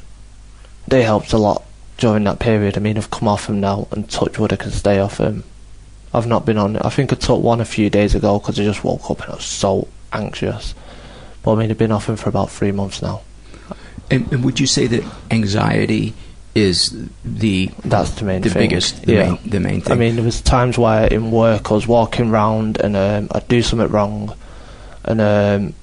[SPEAKER 17] they helped a lot during that period. I mean, I've come off them now, and touch wood, I can stay off them. I've not been on it. I think I took one a few days ago because I just woke up and I was so anxious. But I mean, I've been off them for about three months now.
[SPEAKER 2] And, and would you say that anxiety is the
[SPEAKER 17] That's the main
[SPEAKER 2] the
[SPEAKER 17] thing.
[SPEAKER 2] biggest the
[SPEAKER 17] yeah.
[SPEAKER 2] main the main thing?
[SPEAKER 17] I mean, there was times where in work I was walking round and um, I'd do something wrong, and um,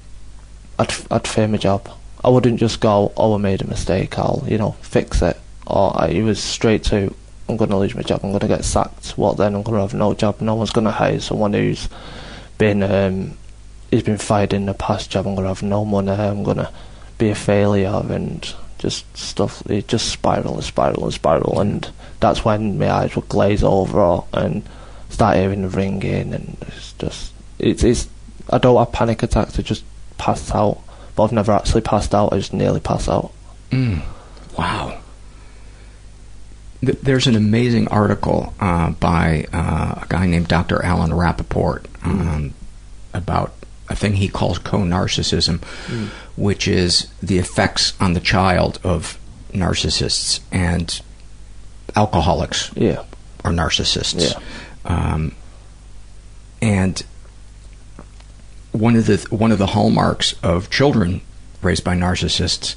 [SPEAKER 17] I'd I'd fear my job. I wouldn't just go, "Oh, I made a mistake. I'll you know fix it." Or I, it was straight to, "I'm going to lose my job. I'm going to get sacked. What then? I'm going to have no job. No one's going to hire someone who's been um, who's been fired in the past job. I'm going to have no money. I'm going to be a failure and." Just stuff, it just spiral and spiral and spiral, and that's when my eyes would glaze over and start hearing the ringing, and it's just it's it's. I don't have panic attacks. I just pass out, but I've never actually passed out. I just nearly pass out.
[SPEAKER 2] Mm. Wow. Th- There's an amazing article uh, by uh, a guy named Dr. Alan Rappoport um, about a thing he calls co-narcissism,
[SPEAKER 17] Mm.
[SPEAKER 2] which is the effects on the child of narcissists and alcoholics
[SPEAKER 17] Yeah.
[SPEAKER 2] are narcissists.
[SPEAKER 17] Yeah.
[SPEAKER 2] Um, and one of the one of the hallmarks of children raised by narcissists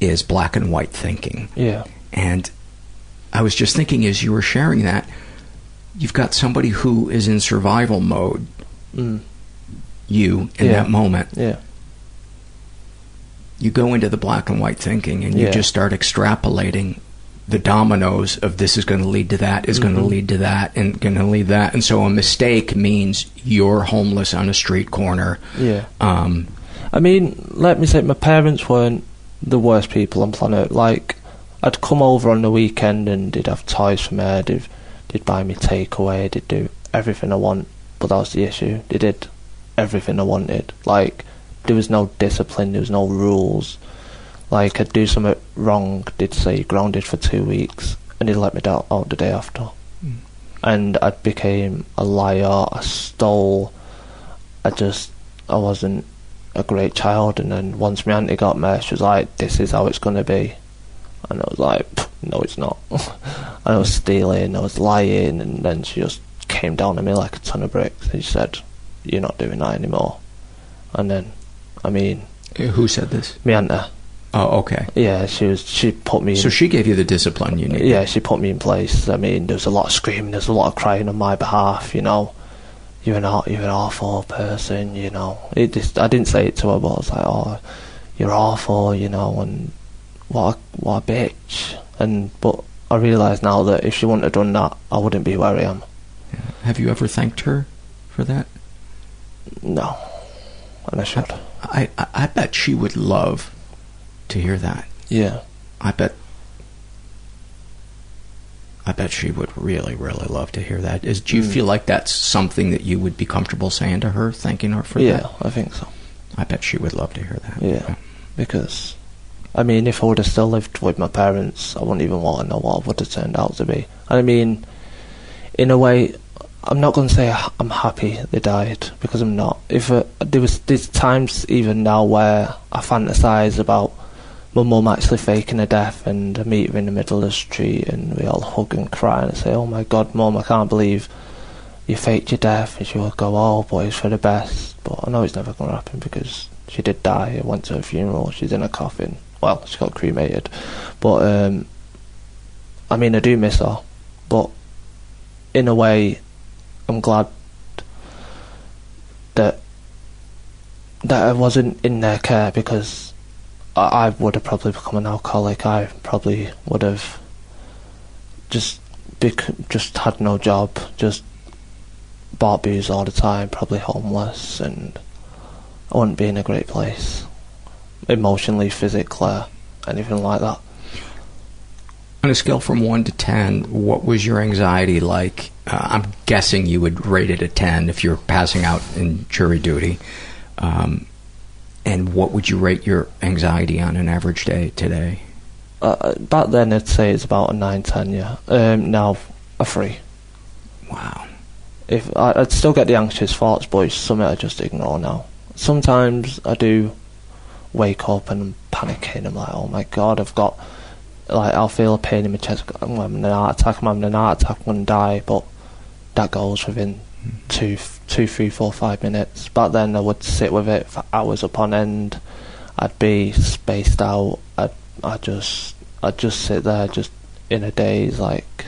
[SPEAKER 2] is black and white thinking.
[SPEAKER 17] Yeah.
[SPEAKER 2] And I was just thinking as you were sharing that, you've got somebody who is in survival mode,
[SPEAKER 17] Mm.
[SPEAKER 2] you in
[SPEAKER 17] Yeah.
[SPEAKER 2] that moment.
[SPEAKER 17] Yeah.
[SPEAKER 2] You go into the black and white thinking and you
[SPEAKER 17] Yeah.
[SPEAKER 2] just start extrapolating the dominoes of this is going to lead to that, is going to lead to that, and going to lead that. And so a mistake means you're homeless on a street corner.
[SPEAKER 17] Yeah.
[SPEAKER 2] Um,
[SPEAKER 17] I mean, let me say, my parents weren't the worst people on planet. Like, I'd come over on the weekend and they'd have toys for me. They'd, they'd buy me takeaway. They'd do everything I want. But that was the issue. They did everything I wanted. Like, there was no discipline. There was no rules. Like, I'd do something wrong. They'd say grounded for two weeks, and they'd let me out, out the day after.
[SPEAKER 2] Mm.
[SPEAKER 17] And I became a liar. I stole. I just, I wasn't a great child. And then once my auntie got me, she was like, "This is how it's gonna be," and I was like, "No, it's not." and [laughs] I was stealing, I was lying, and then she just came down on me like a ton of bricks. And she said, "You're not doing that anymore." And then, I mean, uh,
[SPEAKER 2] who said this?
[SPEAKER 17] my auntie.
[SPEAKER 2] Oh, okay.
[SPEAKER 17] Yeah, she was. She put me.
[SPEAKER 2] So she gave you the discipline you needed.
[SPEAKER 17] yeah, she put me in place. I mean, there was a lot of screaming, there's a lot of crying on my behalf. You know, you're an you're an awful person. You know, it just I didn't say it to her, but I was like, oh, you're awful. You know, and what a, what a bitch. And but I realise now that if she wouldn't have done that, I wouldn't be where I am.
[SPEAKER 2] Have you ever thanked her for that?
[SPEAKER 17] No, and I should.
[SPEAKER 2] I, I, I bet she would love to hear that.
[SPEAKER 17] Yeah.
[SPEAKER 2] I bet. I bet she would really, really love to hear that. Is do you
[SPEAKER 17] Mm.
[SPEAKER 2] feel like that's something that you would be comfortable saying to her, thanking her for
[SPEAKER 17] yeah,
[SPEAKER 2] that?
[SPEAKER 17] I think so.
[SPEAKER 2] I bet she would love to hear that.
[SPEAKER 17] Yeah, because I mean, if I would have still lived with my parents, I wouldn't even want to know what I would have turned out to be. And I mean, in a way, I'm not going to say I'm happy they died because I'm not. If uh, there was there's times even now where I fantasize about my mum actually faking a death and I meet her in the middle of the street and we all hug and cry and say, "Oh my God, mum, I can't believe." You faked your death, and she would go, "Oh, boy, it's for the best." But I know it's never going to happen because she did die. I went to her funeral. She's in a coffin. Well, she got cremated. But um, I mean, I do miss her. But in a way, I'm glad that that I wasn't in their care because I, I would have probably become an alcoholic. I probably would have just bec- just had no job, just bought booze all the time, probably homeless, and I wouldn't be in a great place, emotionally, physically, anything like that.
[SPEAKER 2] On a scale from 1 to 10, what was your anxiety like? Uh, I'm guessing you would rate it a 10 if you're passing out in jury duty. Um, and what would you rate your anxiety on an average day today?
[SPEAKER 17] Uh, back then, I'd say it's about a 9 10, yeah. Um, now, a 3.
[SPEAKER 2] Wow.
[SPEAKER 17] If I, I'd still get the anxious thoughts, but it's something I just ignore now. Sometimes I do wake up and I'm panicking. I'm like, oh my god, I've got like I'll feel a pain in my chest. I'm having an heart attack. I'm having an heart attack. I'm gonna die. But that goes within mm-hmm. two, two, three, four, five minutes. Back then, I would sit with it for hours upon end. I'd be spaced out. I'd, I just, I'd just sit there, just in a daze, like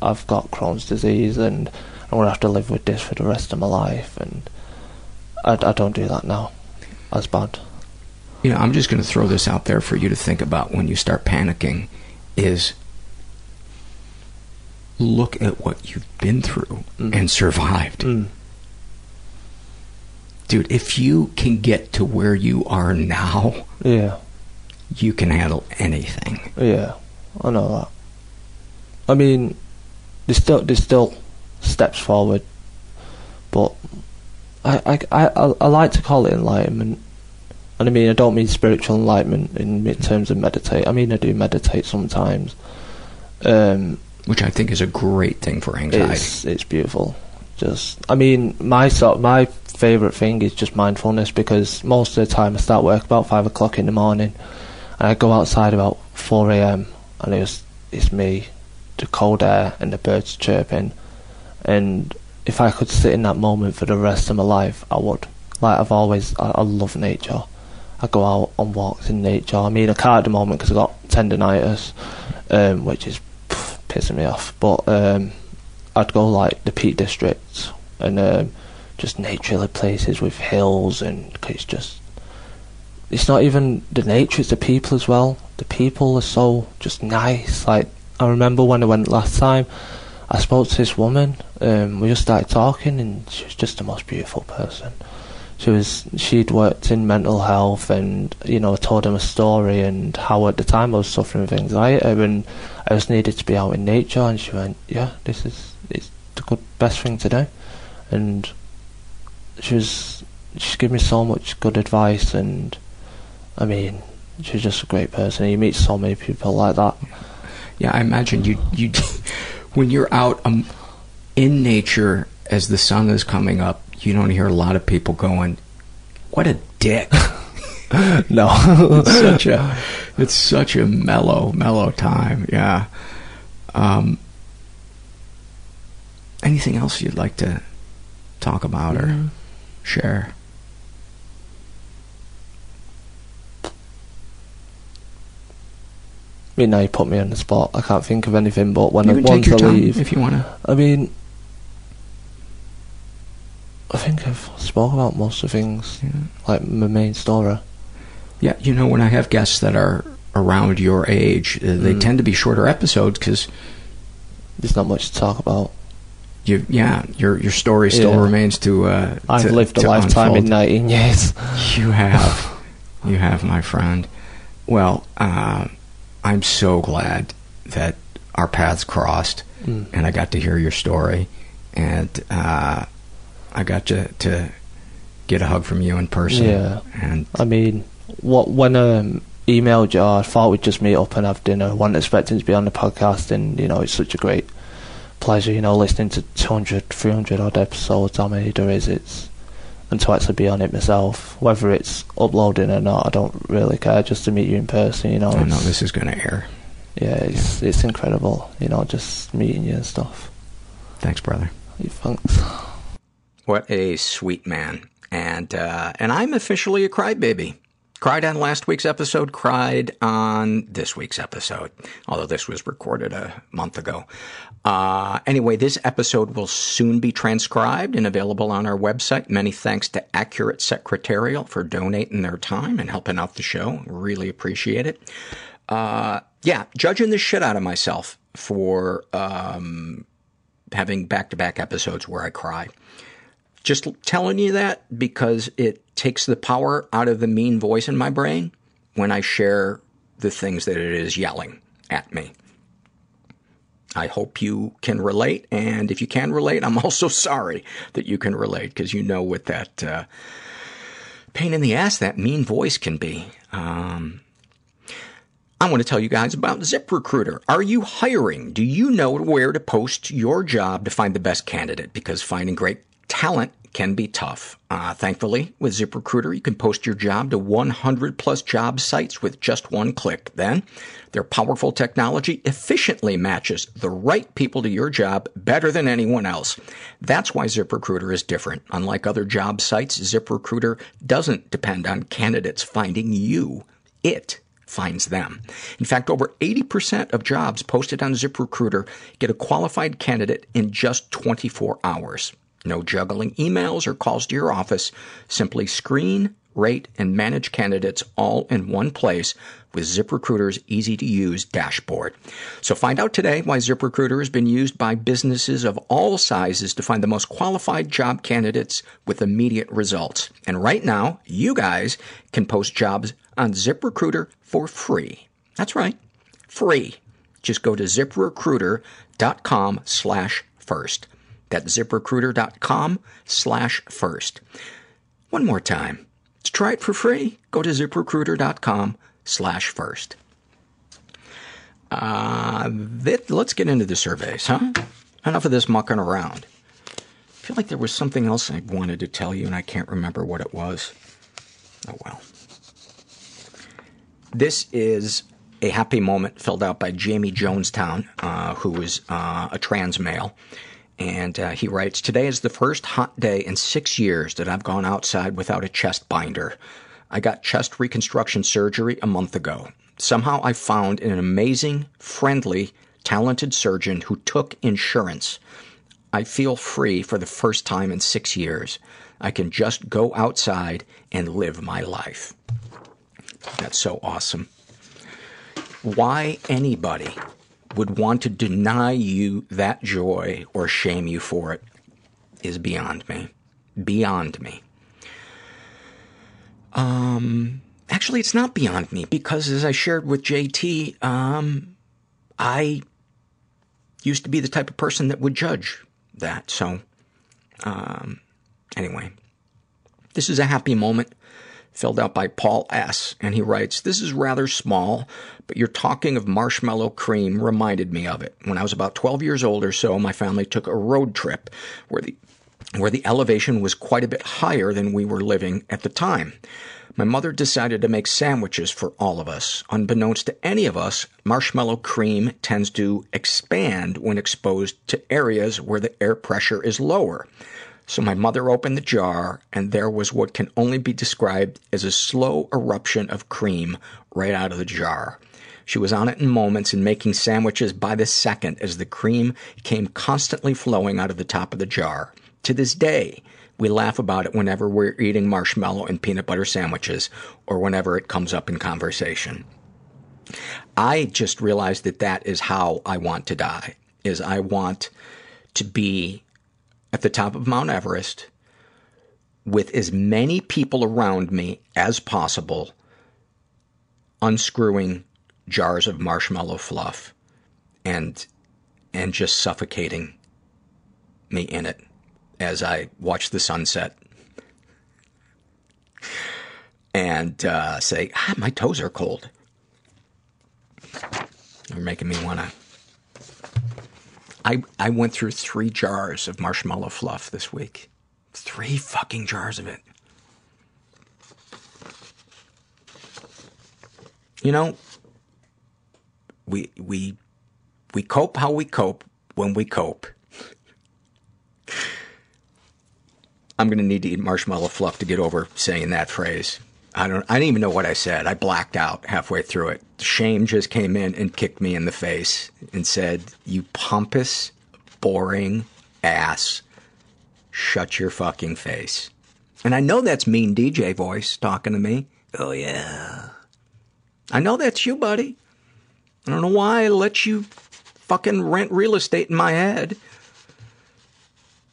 [SPEAKER 17] I've got Crohn's disease, and I'm gonna have to live with this for the rest of my life. And I, I don't do that now. As bad.
[SPEAKER 2] You know, I'm just going to throw this out there for you to think about when you start panicking is look at what you've been through
[SPEAKER 17] Mm.
[SPEAKER 2] and survived. Dude, if you can get to where you are now,
[SPEAKER 17] Yeah.
[SPEAKER 2] you can handle anything.
[SPEAKER 17] Yeah, I know that. I mean, there's still there's still steps forward, but I I I, I, I like to call it enlightenment. And I mean, I don't mean spiritual enlightenment in terms of meditate. I mean, I do meditate sometimes. Um,
[SPEAKER 2] Which I think is a great thing for anxiety.
[SPEAKER 17] it's it's beautiful. Just, I mean, my sort my favorite thing is just mindfulness because most of the time I start work about five o'clock in the morning, and I go outside about four a.m. and it's it's me, the cold air and the birds chirping, and if I could sit in that moment for the rest of my life, I would. Like I've always, I, I love nature. I go out on walks in nature. I mean, I can't at the moment because I've got tendonitis, um, which is pff, pissing me off. But um, I'd go like the Peak District and um, just naturally places with hills and 'cause it's just it's not even the nature; it's the people as well. The people are so just nice. Like I remember when I went last time, I spoke to this woman. Um, we just started talking, and she was just the most beautiful person. She was she'd worked in mental health, and you know, told him a story and how at the time I was suffering with anxiety, and I just needed to be out in nature. And she went, "Yeah, this is it's the good best thing to do," and she was she gave me so much good advice, and I mean, she's just a great person. You meet so many people like that.
[SPEAKER 2] Yeah, I imagine you you [laughs] when you're out um, in nature as the sun is coming up, you don't hear a lot of people going, "What a dick." [laughs] [laughs]
[SPEAKER 17] no,
[SPEAKER 2] it's such a it's such a mellow mellow time. Yeah. Um, anything else you'd like to talk about or
[SPEAKER 17] Mhm.
[SPEAKER 2] share?
[SPEAKER 17] I mean, now you put me on the spot. I can't think of anything. But when
[SPEAKER 2] You
[SPEAKER 17] I
[SPEAKER 2] can
[SPEAKER 17] once
[SPEAKER 2] take your
[SPEAKER 17] I leave,
[SPEAKER 2] if you want to.
[SPEAKER 17] I mean, I think I've spoke about most of the things, like my main story.
[SPEAKER 2] Yeah, you know, when I have guests that are around your age, uh, they
[SPEAKER 17] Mm.
[SPEAKER 2] tend to be shorter episodes because
[SPEAKER 17] There's not much to talk about.
[SPEAKER 2] you, yeah, your your story still
[SPEAKER 17] Yeah.
[SPEAKER 2] remains to. Uh,
[SPEAKER 17] I've
[SPEAKER 2] to-
[SPEAKER 17] lived a
[SPEAKER 2] to
[SPEAKER 17] lifetime in 19 years.
[SPEAKER 2] You have, [laughs] you have, my friend. Well, uh, I'm so glad that our paths crossed,
[SPEAKER 17] Mm.
[SPEAKER 2] and I got to hear your story, and uh, I got to to get a hug from you in person.
[SPEAKER 17] Yeah.
[SPEAKER 2] and
[SPEAKER 17] I mean, what when um emailed you, I thought we'd just meet up and have dinner. wasn't expecting to be on the podcast, and you know, it's such a great pleasure. You know, listening to 200, 300 odd episodes. How many there is? It's and to actually be on it myself, whether it's uploading or not, I don't really care. Just to meet you in person, you know.
[SPEAKER 2] I know this is going to air.
[SPEAKER 17] Yeah, it's it's incredible. You know, just meeting you and stuff.
[SPEAKER 2] Thanks, brother.
[SPEAKER 17] Thanks.
[SPEAKER 2] What a sweet man, and uh, and I'm officially a crybaby. Cried on last week's episode, cried on this week's episode, although this was recorded a month ago. Uh, anyway, this episode will soon be transcribed and available on our website. Many thanks to Accurate Secretarial for donating their time and helping out the show. Really appreciate it. Uh, yeah, judging the shit out of myself for um, having back to back episodes where I cry. Just telling you that because it takes the power out of the mean voice in my brain when I share the things that it is yelling at me. I hope you can relate, and if you can relate, I'm [laughs] also sorry that you can relate because you know what that uh, pain in the ass that mean voice can be. Um, I want to tell you guys about ZipRecruiter. Are you hiring? Do you know where to post your job to find the best candidate? Because finding great talent can be tough. Uh, thankfully, with ZipRecruiter, you can post your job to 100 plus job sites with just one click. Then, their powerful technology efficiently matches the right people to your job better than anyone else. That's why ZipRecruiter is different. Unlike other job sites, ZipRecruiter doesn't depend on candidates finding you. It finds them. In fact, over 80% of jobs posted on ZipRecruiter get a qualified candidate in just 24 hours. No juggling emails or calls to your office. Simply screen, rate, and manage candidates all in one place with ZipRecruiter's easy-to-use dashboard. So find out today why ZipRecruiter has been used by businesses of all sizes to find the most qualified job candidates with immediate results. And right now, you guys can post jobs on ZipRecruiter for free. That's right, free. Just go to ziprecruiter.com slash first. That's ziprecruiter.com slash first. One more time. To try it for free, go to ziprecruiter.com slash first. Uh, let's get into the surveys, huh? Enough of this mucking around. I feel like there was something else I wanted to tell you and I can't remember what it was. Oh well. This is a happy moment filled out by Jamie Jonestown, uh, who is uh, a trans male. And uh, he writes, Today is the first hot day in six years that I've gone outside without a chest binder. I got chest reconstruction surgery a month ago. Somehow I found an amazing, friendly, talented surgeon who took insurance. I feel free for the first time in six years. I can just go outside and live my life. That's so awesome. Why anybody would want to deny you that joy or shame you for it is beyond me. Beyond me. Um, actually, it's not beyond me because, as I shared with JT, um, I used to be the type of person that would judge that. So, um, anyway, this is a happy moment filled out by Paul S. And he writes, This is rather small, but your talking of marshmallow cream reminded me of it. When I was about 12 years old or so, my family took a road trip where the, where the elevation was quite a bit higher than we were living at the time. My mother decided to make sandwiches for all of us. Unbeknownst to any of us, marshmallow cream tends to expand when exposed to areas where the air pressure is lower. So my mother opened the jar, and there was what can only be described as a slow eruption of cream right out of the jar. She was on it in moments and making sandwiches by the second as the cream came constantly flowing out of the top of the jar. To this day, we laugh about it whenever we're eating marshmallow and peanut butter sandwiches or whenever it comes up in conversation. I just realized that that is how I want to die, is I want to be at the top of Mount Everest with as many people around me as possible unscrewing jars of marshmallow fluff and and just suffocating me in it as I watch the sunset and uh, say, ah, my toes are cold. You're making me want to I, I went through three jars of marshmallow fluff this week. Three fucking jars of it. You know, we, we, we cope how we cope when we cope. I'm going to need to eat marshmallow fluff to get over saying that phrase. I don't. I didn't even know what I said. I blacked out halfway through it. Shame just came in and kicked me in the face and said, "You pompous, boring ass, shut your fucking face." And I know that's mean DJ voice talking to me. Oh yeah, I know that's you, buddy. I don't know why I let you fucking rent real estate in my head.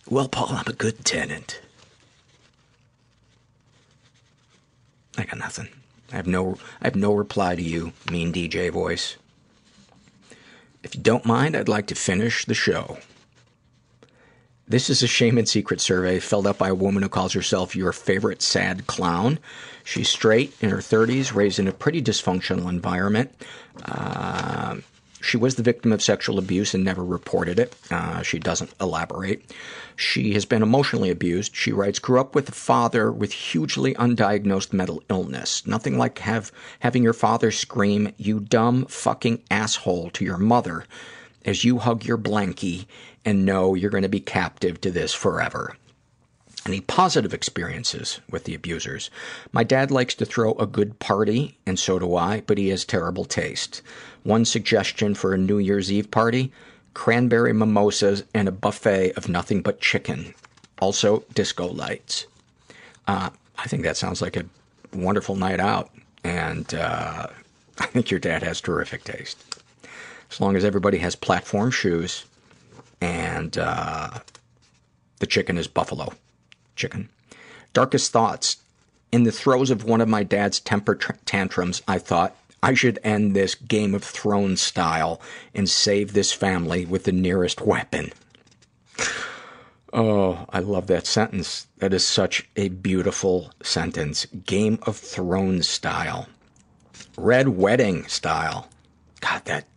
[SPEAKER 2] Well, Paul, I'm a good tenant. I got nothing. I have no I have no reply to you, mean DJ voice. If you don't mind, I'd like to finish the show. This is a shame and secret survey filled out by a woman who calls herself your favorite sad clown. She's straight, in her 30s, raised in a pretty dysfunctional environment. Uh, she was the victim of sexual abuse and never reported it. Uh, she doesn't elaborate. She has been emotionally abused. She writes, grew up with a father with hugely undiagnosed mental illness. Nothing like have, having your father scream, you dumb fucking asshole to your mother as you hug your blankie and know you're going to be captive to this forever. Any positive experiences with the abusers? My dad likes to throw a good party, and so do I, but he has terrible taste. One suggestion for a New Year's Eve party cranberry mimosas and a buffet of nothing but chicken. Also, disco lights. Uh, I think that sounds like a wonderful night out, and uh, [laughs] I think your dad has terrific taste. As long as everybody has platform shoes and uh, the chicken is buffalo chicken. Darkest thoughts. In the throes of one of my dad's temper tr- tantrums, I thought, I should end this Game of Thrones style and save this family with the nearest weapon. Oh, I love that sentence. That is such a beautiful sentence. Game of Thrones style. Red Wedding style. God, that.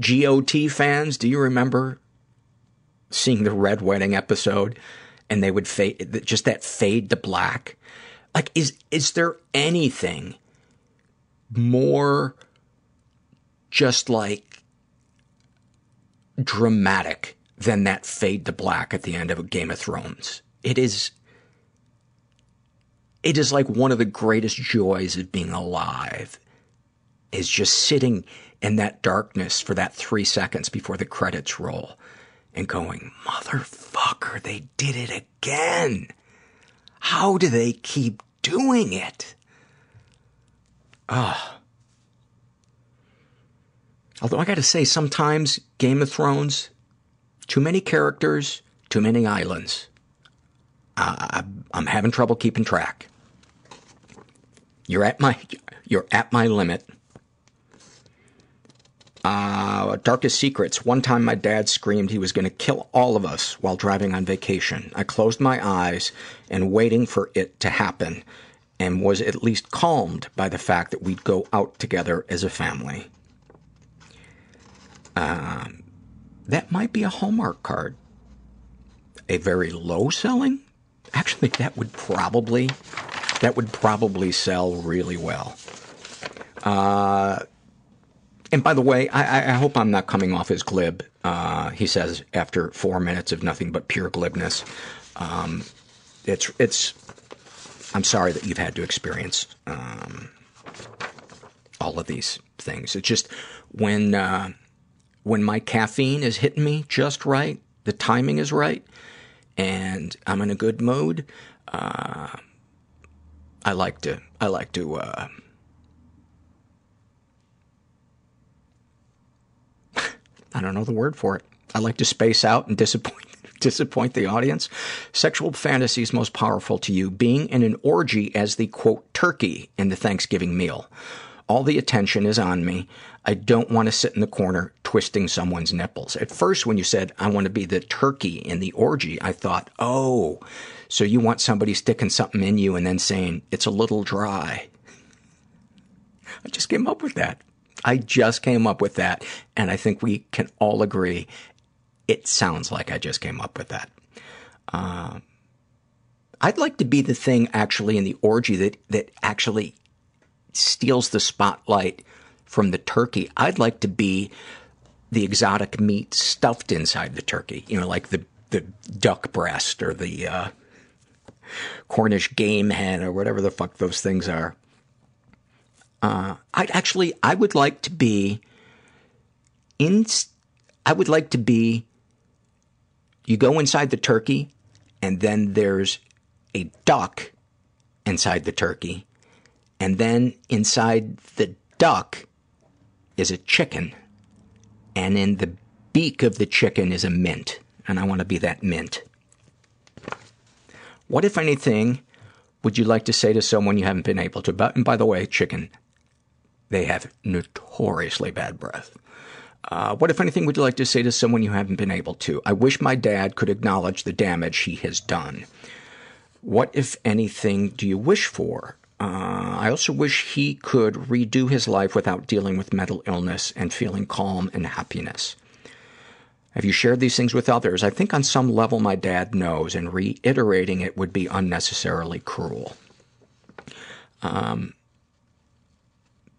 [SPEAKER 2] GOT fans, do you remember seeing the Red Wedding episode? And they would fade, just that fade to black. Like, is, is there anything more just like dramatic than that fade to black at the end of Game of Thrones. It is, it is like one of the greatest joys of being alive is just sitting in that darkness for that three seconds before the credits roll and going, motherfucker, they did it again. How do they keep doing it? Ah. Although I gotta say, sometimes Game of Thrones, too many characters, too many islands. Uh, I'm having trouble keeping track. You're at my, you're at my limit. Uh, darkest secrets. One time my dad screamed he was going to kill all of us while driving on vacation. I closed my eyes and waiting for it to happen and was at least calmed by the fact that we'd go out together as a family. Um, that might be a Hallmark card. A very low selling? Actually, that would probably, that would probably sell really well. Uh, and by the way, I, I hope I'm not coming off as glib, uh, he says after four minutes of nothing but pure glibness. Um, it's, it's, I'm sorry that you've had to experience, um, all of these things. It's just when, uh, when my caffeine is hitting me just right, the timing is right, and I'm in a good mood, uh, I like to, I like to, uh, [laughs] I don't know the word for it. I like to space out and disappoint disappoint the audience. Sexual fantasies most powerful to you being in an orgy as the quote turkey in the Thanksgiving meal. All the attention is on me. I don't want to sit in the corner twisting someone's nipples. At first, when you said, I want to be the turkey in the orgy, I thought, oh, so you want somebody sticking something in you and then saying, it's a little dry. I just came up with that. I just came up with that, and I think we can all agree it sounds like I just came up with that. Uh, I'd like to be the thing actually in the orgy that, that actually steals the spotlight from the turkey. I'd like to be the exotic meat stuffed inside the turkey, you know, like the, the duck breast or the, uh, Cornish game hen or whatever the fuck those things are. Uh, I actually, I would like to be in, I would like to be, you go inside the turkey and then there's a duck inside the turkey. And then inside the duck is a chicken. And in the beak of the chicken is a mint. And I want to be that mint. What, if anything, would you like to say to someone you haven't been able to? But, and by the way, chicken, they have notoriously bad breath. Uh, what, if anything, would you like to say to someone you haven't been able to? I wish my dad could acknowledge the damage he has done. What, if anything, do you wish for? Uh, I also wish he could redo his life without dealing with mental illness and feeling calm and happiness. Have you shared these things with others? I think on some level my dad knows, and reiterating it would be unnecessarily cruel. Um,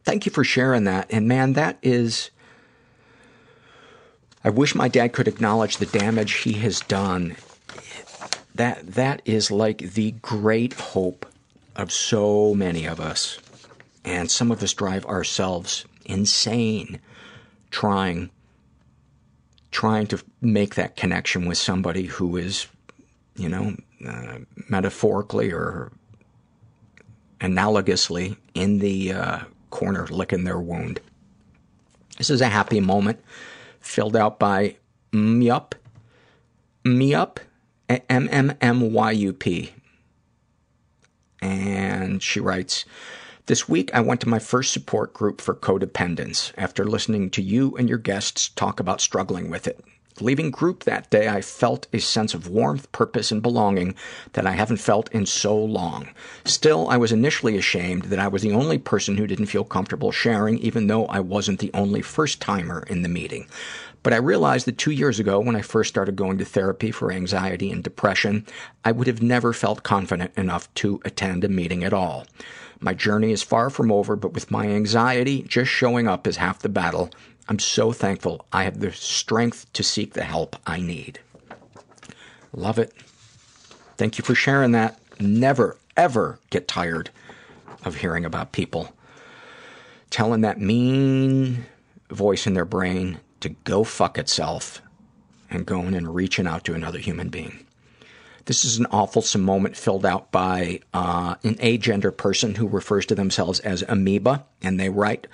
[SPEAKER 2] thank you for sharing that. And man, that is. I wish my dad could acknowledge the damage he has done. That that is like the great hope of so many of us. And some of us drive ourselves insane trying trying to make that connection with somebody who is, you know, uh, metaphorically or analogously in the uh, corner licking their wound. This is a happy moment filled out by Myup, Myup, M-M-M-Y-U-P. And she writes, this week, I went to my first support group for codependence after listening to you and your guests talk about struggling with it. Leaving group that day, I felt a sense of warmth, purpose, and belonging that I haven't felt in so long. Still, I was initially ashamed that I was the only person who didn't feel comfortable sharing, even though I wasn't the only first timer in the meeting. But I realized that two years ago, when I first started going to therapy for anxiety and depression, I would have never felt confident enough to attend a meeting at all. My journey is far from over, but with my anxiety, just showing up is half the battle. I'm so thankful I have the strength to seek the help I need. Love it. Thank you for sharing that. Never, ever get tired of hearing about people telling that mean voice in their brain to go fuck itself and going and reaching out to another human being. This is an awful moment filled out by uh, an agender person who refers to themselves as amoeba, and they write,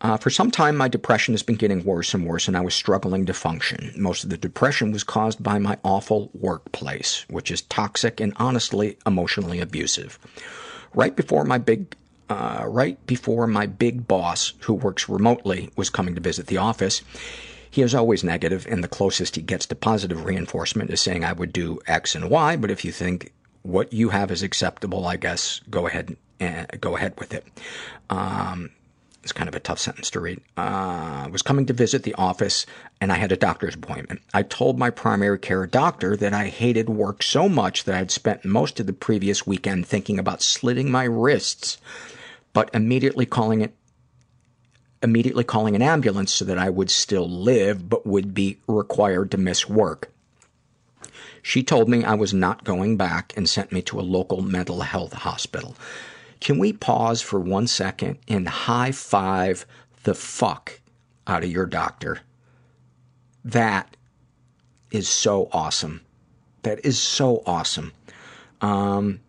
[SPEAKER 2] uh, For some time, my depression has been getting worse and worse, and I was struggling to function. Most of the depression was caused by my awful workplace, which is toxic and honestly emotionally abusive. Right before my big uh, right before my big boss, who works remotely, was coming to visit the office, he is always negative, and the closest he gets to positive reinforcement is saying, I would do X and Y, but if you think what you have is acceptable, I guess go ahead and go ahead with it. Um, it's kind of a tough sentence to read. Uh, was coming to visit the office and I had a doctor's appointment. I told my primary care doctor that I hated work so much that I'd spent most of the previous weekend thinking about slitting my wrists, but immediately calling it immediately calling an ambulance so that I would still live but would be required to miss work. She told me I was not going back and sent me to a local mental health hospital. Can we pause for one second and high five the fuck out of your doctor? That is so awesome. That is so awesome. Um,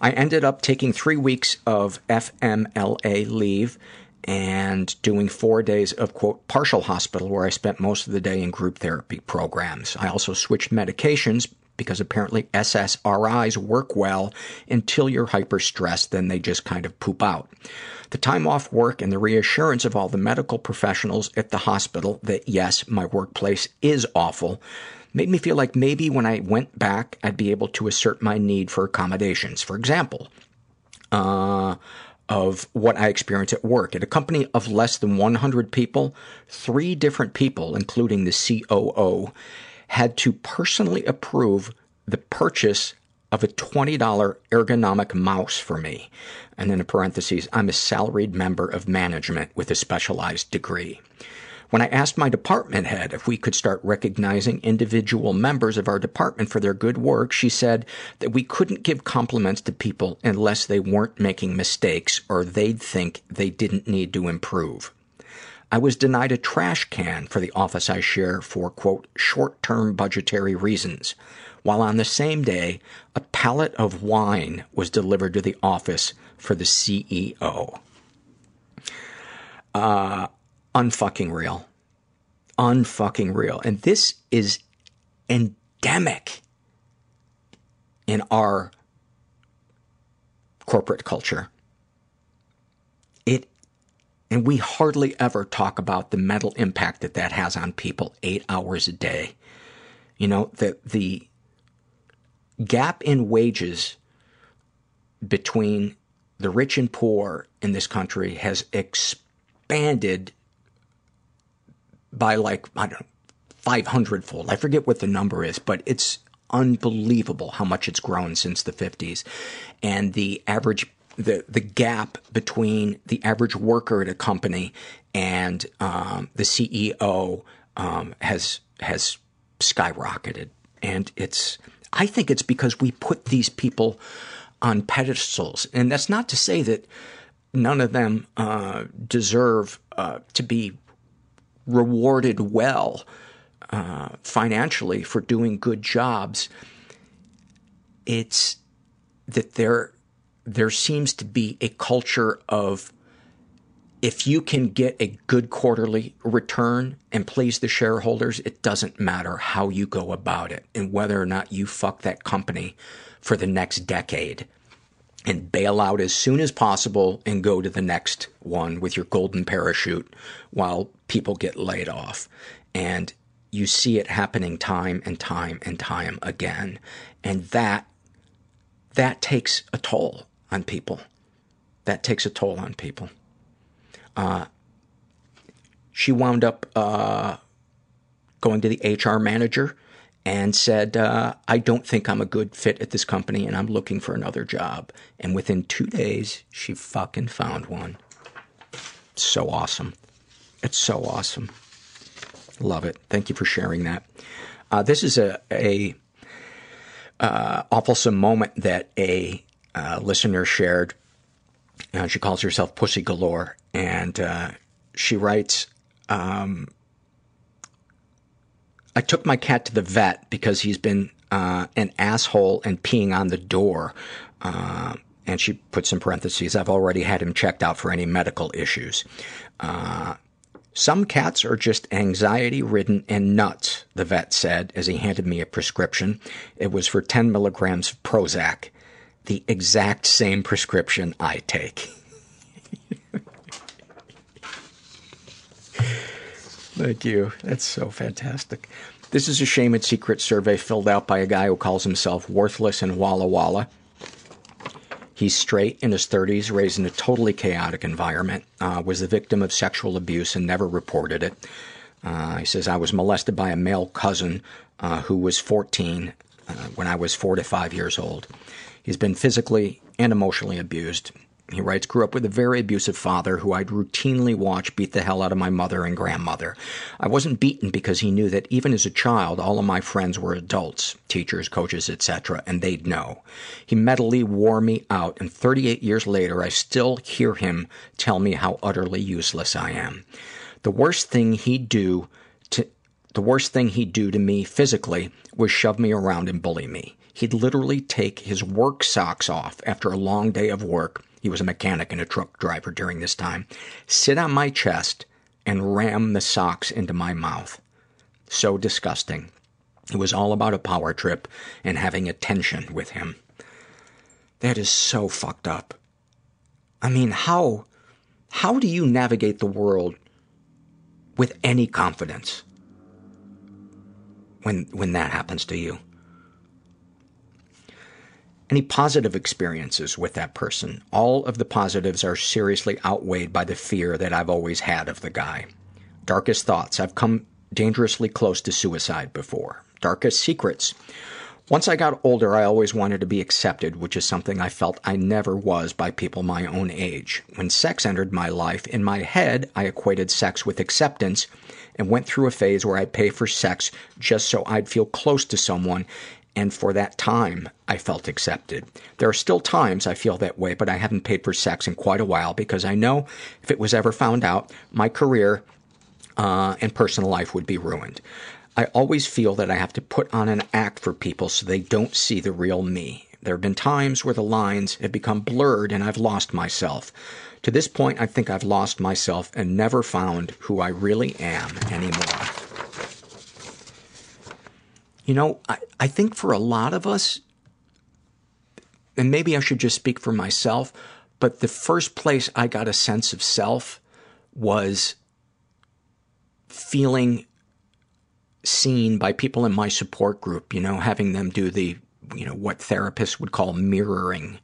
[SPEAKER 2] I ended up taking three weeks of FMLA leave and doing four days of quote partial hospital where I spent most of the day in group therapy programs. I also switched medications because apparently SSRIs work well until you're hyper stressed, then they just kind of poop out. The time off work and the reassurance of all the medical professionals at the hospital that yes, my workplace is awful made me feel like maybe when I went back, I'd be able to assert my need for accommodations. For example, uh, of what I experience at work. At a company of less than 100 people, three different people, including the COO, had to personally approve the purchase of a $20 ergonomic mouse for me. And then in parentheses, I'm a salaried member of management with a specialized degree. When I asked my department head if we could start recognizing individual members of our department for their good work, she said that we couldn't give compliments to people unless they weren't making mistakes or they'd think they didn't need to improve. I was denied a trash can for the office I share for, quote, short-term budgetary reasons, while on the same day, a pallet of wine was delivered to the office for the CEO. Uh, unfucking real. Unfucking real. And this is endemic in our corporate culture. And we hardly ever talk about the mental impact that that has on people eight hours a day. You know, the, the gap in wages between the rich and poor in this country has expanded by like, I don't know, 500 fold. I forget what the number is, but it's unbelievable how much it's grown since the 50s. And the average, the, the gap between the average worker at a company and um, the CEO um, has, has skyrocketed. And it's, I think it's because we put these people on pedestals. And that's not to say that none of them uh, deserve uh, to be rewarded well uh, financially for doing good jobs. It's that there there seems to be a culture of if you can get a good quarterly return and please the shareholders, it doesn't matter how you go about it and whether or not you fuck that company for the next decade and bail out as soon as possible and go to the next one with your golden parachute while people get laid off. And you see it happening time and time and time again. And that, that takes a toll on people. That takes a toll on people. Uh, she wound up uh, going to the HR manager and said, uh, I don't think I'm a good fit at this company and I'm looking for another job. And within two days, she fucking found one. So awesome. It's so awesome. Love it. Thank you for sharing that. Uh, this is a, a uh, moment that a uh, listener shared. Uh, she calls herself Pussy Galore, and uh, she writes, um, I took my cat to the vet because he's been uh, an asshole and peeing on the door. Uh, and she puts in parentheses, I've already had him checked out for any medical issues. Uh, some cats are just anxiety ridden and nuts, the vet said as he handed me a prescription. It was for 10 milligrams of Prozac, the exact same prescription I take. Thank you. That's so fantastic. This is a shame and secret survey filled out by a guy who calls himself Worthless in Walla Walla. He's straight, in his 30s, raised in a totally chaotic environment, uh, was the victim of sexual abuse and never reported it. Uh, he says, I was molested by a male cousin uh, who was 14 uh, when I was four to five years old. He's been physically and emotionally abused. He writes, grew up with a very abusive father who I'd routinely watch beat the hell out of my mother and grandmother. I wasn't beaten because he knew that even as a child, all of my friends were adults, teachers, coaches, etc., and they'd know. He mentally wore me out, and 38 years later, I still hear him tell me how utterly useless I am. The worst thing he'd do to the worst thing he'd do to me physically was shove me around and bully me. He'd literally take his work socks off after a long day of work he was a mechanic and a truck driver during this time, sit on my chest and ram the socks into my mouth. So disgusting. It was all about a power trip and having attention with him. That is so fucked up. I mean, how, how do you navigate the world with any confidence when, when that happens to you? Any positive experiences with that person. All of the positives are seriously outweighed by the fear that I've always had of the guy. Darkest thoughts. I've come dangerously close to suicide before. Darkest secrets. Once I got older, I always wanted to be accepted, which is something I felt I never was by people my own age. When sex entered my life, in my head, I equated sex with acceptance and went through a phase where I'd pay for sex just so I'd feel close to someone, and for that time, I felt accepted. There are still times I feel that way, but I haven't paid for sex in quite a while because I know if it was ever found out, my career uh, and personal life would be ruined. I always feel that I have to put on an act for people so they don't see the real me. There have been times where the lines have become blurred and I've lost myself. To this point, I think I've lost myself and never found who I really am anymore. You know, I, I think for a lot of us, and maybe I should just speak for myself, but the first place I got a sense of self was feeling seen by people in my support group, you know, having them do the, you know, what therapists would call mirroring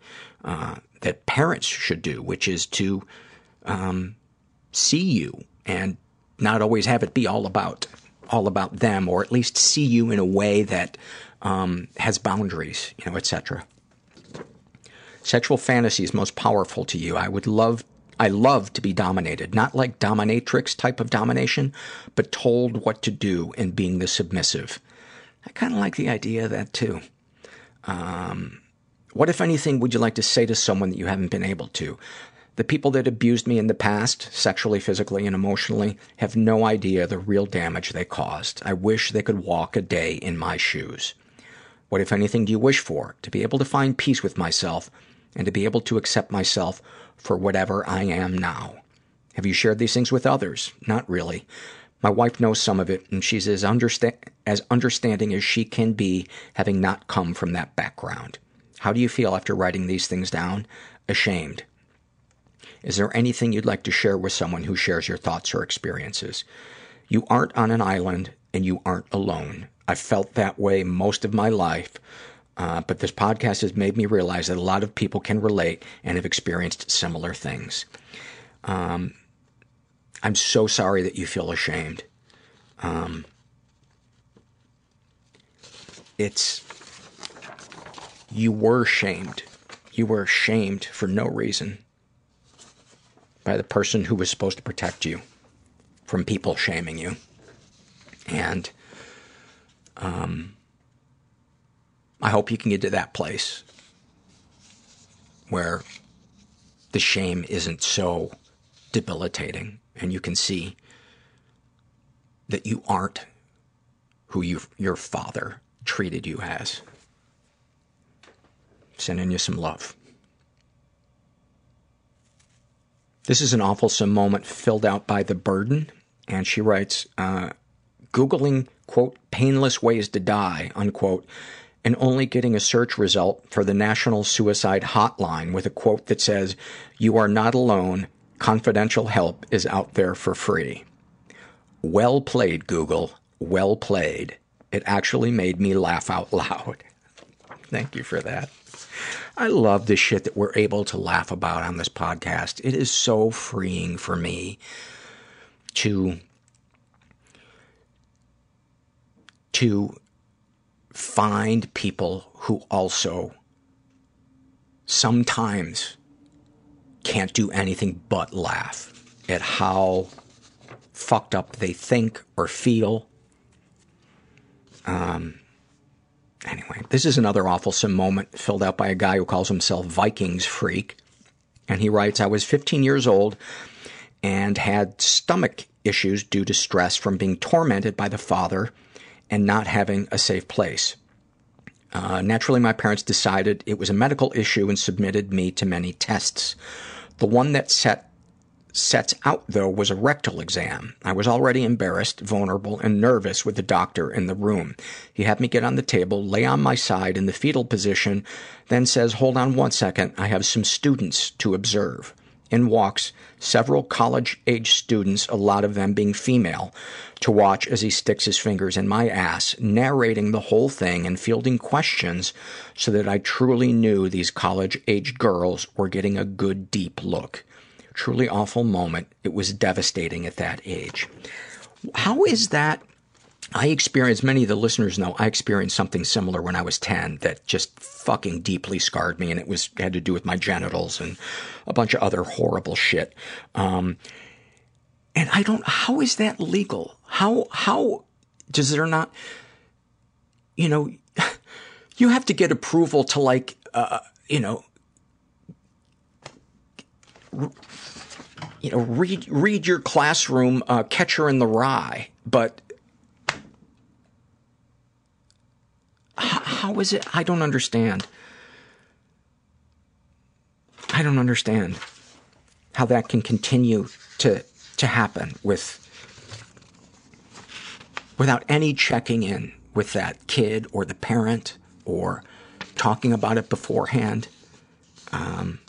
[SPEAKER 2] uh, that parents should do, which is to um, see you and not always have it be all about all about them, or at least see you in a way that um, has boundaries, you know, etc. Sexual fantasies most powerful to you. I would love I love to be dominated, not like dominatrix type of domination, but told what to do and being the submissive. I kind of like the idea of that too. Um, what, if anything, would you like to say to someone that you haven't been able to? The people that abused me in the past, sexually, physically, and emotionally, have no idea the real damage they caused. I wish they could walk a day in my shoes. What, if anything, do you wish for? To be able to find peace with myself and to be able to accept myself for whatever I am now. Have you shared these things with others? Not really. My wife knows some of it, and she's as, understa- as understanding as she can be, having not come from that background. How do you feel after writing these things down? Ashamed. Is there anything you'd like to share with someone who shares your thoughts or experiences? You aren't on an island, and you aren't alone. I've felt that way most of my life, uh, but this podcast has made me realize that a lot of people can relate and have experienced similar things. Um, I'm so sorry that you feel ashamed. Um, it's, you were shamed. You were shamed for no reason by the person who was supposed to protect you from people shaming you. And, um, I hope you can get to that place where the shame isn't so debilitating and you can see that you aren't who you, your father treated you as. Sending you some love. This is an awful moment filled out by The Burden, and she writes, uh, Googling, quote, painless ways to die, unquote, and only getting a search result for the National Suicide Hotline with a quote that says, You are not alone. Confidential help is out there for free. Well played, Google. Well played. It actually made me laugh out loud. [laughs] Thank you for that. I love the shit that we're able to laugh about on this podcast. It is so freeing for me to to find people who also sometimes can't do anything but laugh at how fucked up they think or feel. Um, anyway, this is another awful moment filled out by a guy who calls himself Vikings Freak. And he writes, I was 15 years old and had stomach issues due to stress from being tormented by the father and not having a safe place. Uh, naturally, my parents decided it was a medical issue and submitted me to many tests. The one that set sets out, though, was a rectal exam. I was already embarrassed, vulnerable, and nervous with the doctor in the room. He had me get on the table, lay on my side in the fetal position, then says, hold on one second, I have some students to observe. In walks several college-age students, a lot of them being female, to watch as he sticks his fingers in my ass, narrating the whole thing and fielding questions so that I truly knew these college-age girls were getting a good deep look. Truly awful moment. It was devastating at that age. How is that I experienced, many of the listeners know, I experienced something similar when I was 10 that just fucking deeply scarred me, and it was had to do with my genitals and a bunch of other horrible shit. Um, and I don't, how is that legal? How, how does there not, you know, [laughs] you have to get approval to like, uh, you know, you know, read read your classroom uh, Catcher in the Rye, but how is it? I don't understand. I don't understand how that can continue to to happen with without any checking in with that kid or the parent or talking about it beforehand. Um,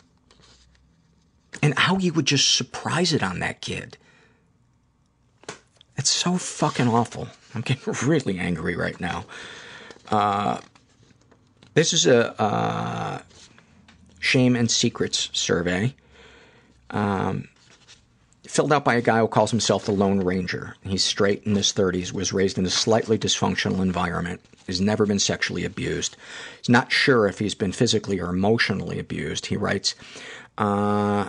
[SPEAKER 2] and how you would just surprise it on that kid. It's so fucking awful. I'm getting [laughs] really angry right now. Uh, this is a uh, shame and secrets survey um, filled out by a guy who calls himself the Lone Ranger. He's straight in his 30s, was raised in a slightly dysfunctional environment, has never been sexually abused. He's not sure if he's been physically or emotionally abused. He writes, uh,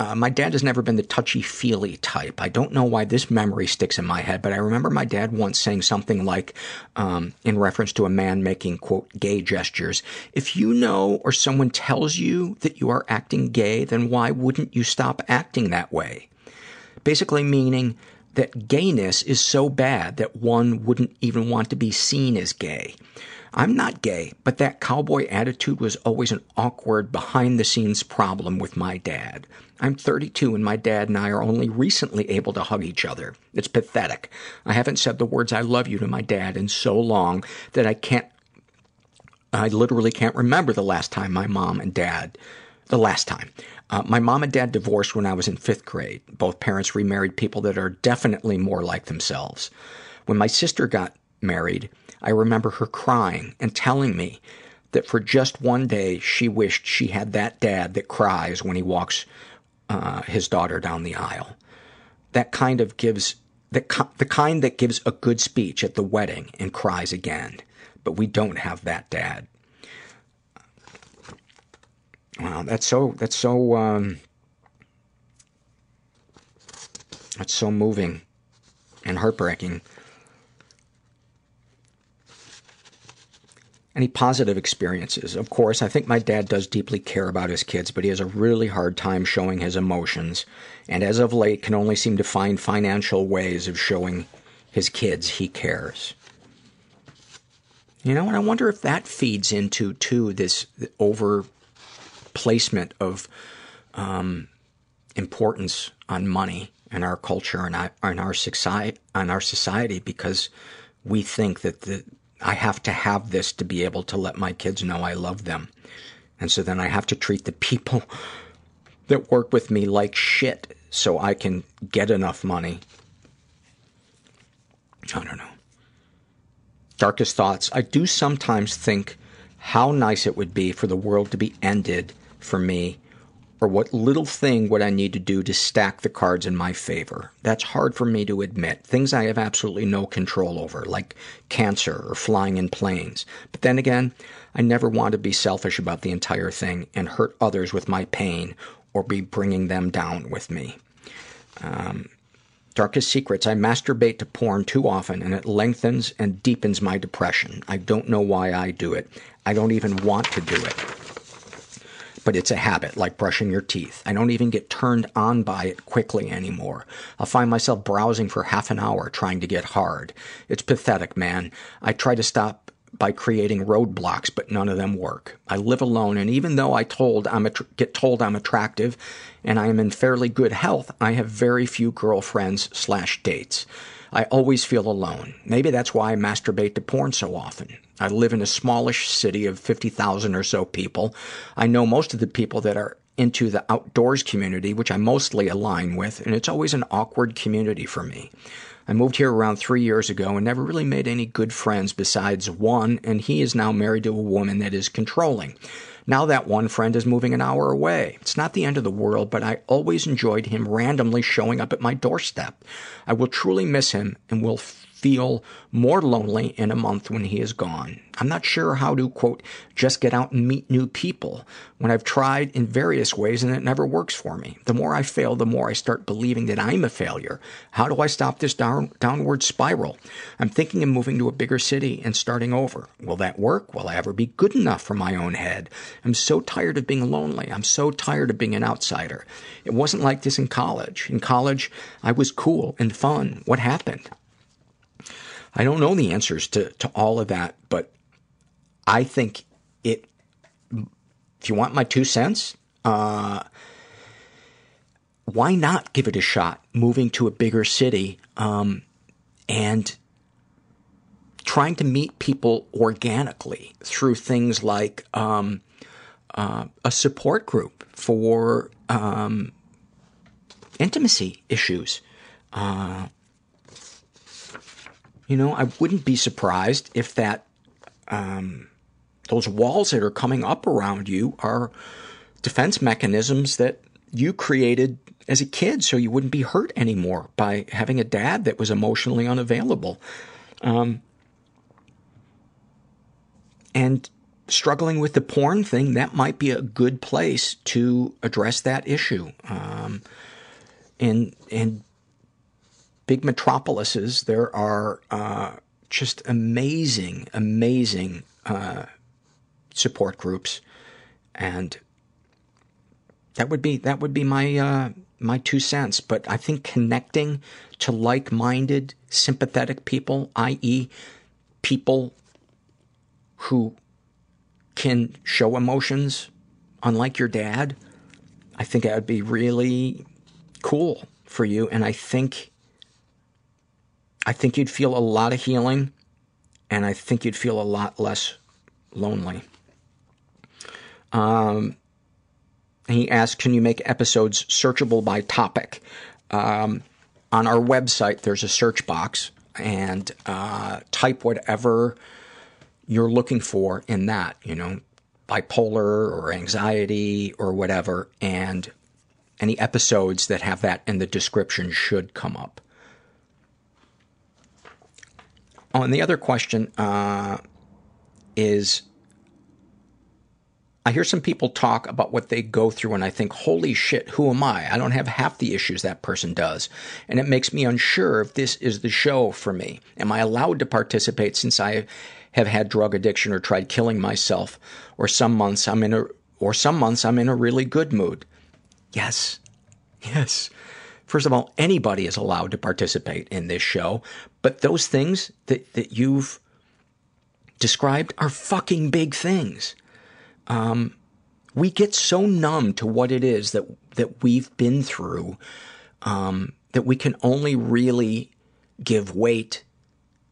[SPEAKER 2] uh, my dad has never been the touchy-feely type. I don't know why this memory sticks in my head, but I remember my dad once saying something like, um, in reference to a man making, quote, gay gestures, if you know or someone tells you that you are acting gay, then why wouldn't you stop acting that way? Basically meaning that gayness is so bad that one wouldn't even want to be seen as gay. I'm not gay, but that cowboy attitude was always an awkward, behind the scenes problem with my dad. I'm 32 and my dad and I are only recently able to hug each other. It's pathetic. I haven't said the words I love you to my dad in so long that I can't, I literally can't remember the last time my mom and dad, the last time. Uh, my mom and dad divorced when I was in fifth grade. Both parents remarried people that are definitely more like themselves. When my sister got married, I remember her crying and telling me that for just one day she wished she had that dad that cries when he walks uh, his daughter down the aisle. That kind of gives the the kind that gives a good speech at the wedding and cries again. But we don't have that dad. Wow, that's so that's so um, that's so moving and heartbreaking. Any positive experiences? Of course, I think my dad does deeply care about his kids, but he has a really hard time showing his emotions, and as of late can only seem to find financial ways of showing his kids he cares. You know, and I wonder if that feeds into, too, this over placement of um, importance on money in our culture and in our society, on our society, because we think that the I have to have this to be able to let my kids know I love them. And so then I have to treat the people [laughs] that work with me like shit so I can get enough money. I don't know. Darkest thoughts. I do sometimes think how nice it would be for the world to be ended for me or what little thing would I need to do to stack the cards in my favor? That's hard for me to admit. Things I have absolutely no control over, like cancer or flying in planes. But then again, I never want to be selfish about the entire thing and hurt others with my pain or be bringing them down with me. Um, darkest secrets. I masturbate to porn too often and it lengthens and deepens my depression. I don't know why I do it. I don't even want to do it but it's a habit, like brushing your teeth. I don't even get turned on by it quickly anymore. I'll find myself browsing for half an hour trying to get hard. It's pathetic, man. I try to stop by creating roadblocks, but none of them work. I live alone, and even though I told I'm get told I'm attractive and I am in fairly good health, I have very few girlfriends slash dates. I always feel alone. Maybe that's why I masturbate to porn so often. I live in a smallish city of 50,000 or so people. I know most of the people that are into the outdoors community, which I mostly align with, and it's always an awkward community for me. I moved here around three years ago and never really made any good friends besides one, and he is now married to a woman that is controlling. Now that one friend is moving an hour away. It's not the end of the world, but I always enjoyed him randomly showing up at my doorstep. I will truly miss him and will feel more lonely in a month when he is gone. I'm not sure how to, quote, just get out and meet new people when I've tried in various ways and it never works for me. The more I fail, the more I start believing that I'm a failure. How do I stop this down, downward spiral? I'm thinking of moving to a bigger city and starting over. Will that work? Will I ever be good enough for my own head? I'm so tired of being lonely. I'm so tired of being an outsider. It wasn't like this in college. In college, I was cool and fun. What happened? I don't know the answers to, to all of that, but I think it, if you want my two cents, uh, why not give it a shot moving to a bigger city um, and trying to meet people organically through things like um, uh, a support group for um, intimacy issues. Uh, you know, I wouldn't be surprised if that, um, those walls that are coming up around you are defense mechanisms that you created as a kid so you wouldn't be hurt anymore by having a dad that was emotionally unavailable. Um, and struggling with the porn thing, that might be a good place to address that issue. Um, and, and big metropolises, there are uh, just amazing, amazing uh, support groups, and that would be that would be my uh, my two cents. But I think connecting to like-minded, sympathetic people, i.e., people who can show emotions, unlike your dad, I think that would be really cool for you. And I think I think you'd feel a lot of healing, and I think you'd feel a lot less lonely. Um, he asked, can you make episodes searchable by topic? Um, on our website, there's a search box, and uh, type whatever you're looking for in that, you know, bipolar or anxiety or whatever, and any episodes that have that in the description should come up. Oh, and the other question uh, is I hear some people talk about what they go through, and I think, holy shit, who am I? I don't have half the issues that person does. And it makes me unsure if this is the show for me. Am I allowed to participate since I have had drug addiction or tried killing myself? Or some months I'm in a, or some months I'm in a really good mood. Yes. Yes. First of all, anybody is allowed to participate in this show, but those things that, that you've described are fucking big things. Um, we get so numb to what it is that, that we've been through, um, that we can only really give weight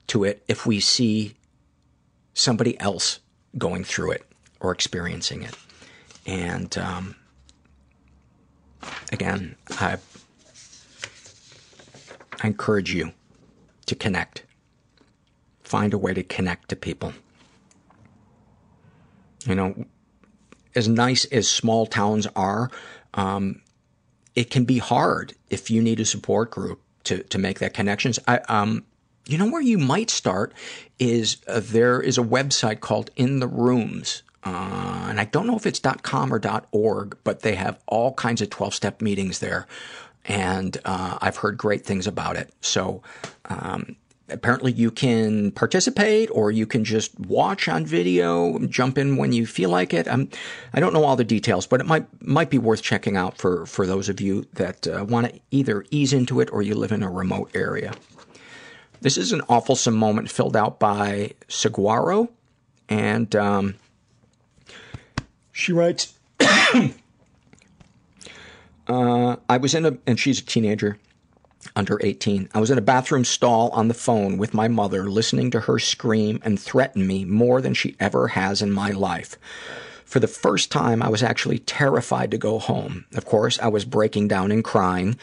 [SPEAKER 2] to it if we see somebody else going through it or experiencing it. And, um, again, I I encourage you to connect. Find a way to connect to people. You know, as nice as small towns are, um, it can be hard if you need a support group to, to make that connections. I, um, you know where you might start is uh, there is a website called In the Rooms. Uh, and I don't know if it's .com or .org, but they have all kinds of 12-step meetings there and uh, I've heard great things about it. So um, apparently you can participate or you can just watch on video, jump in when you feel like it. Um, I don't know all the details, but it might might be worth checking out for for those of you that uh, want to either ease into it or you live in a remote area. This is an awfulsome moment filled out by Saguaro, and um, she writes. [coughs] Uh, I was in a, and she's a teenager, under 18. I was in a bathroom stall on the phone with my mother, listening to her scream and threaten me more than she ever has in my life. For the first time, I was actually terrified to go home. Of course, I was breaking down and crying.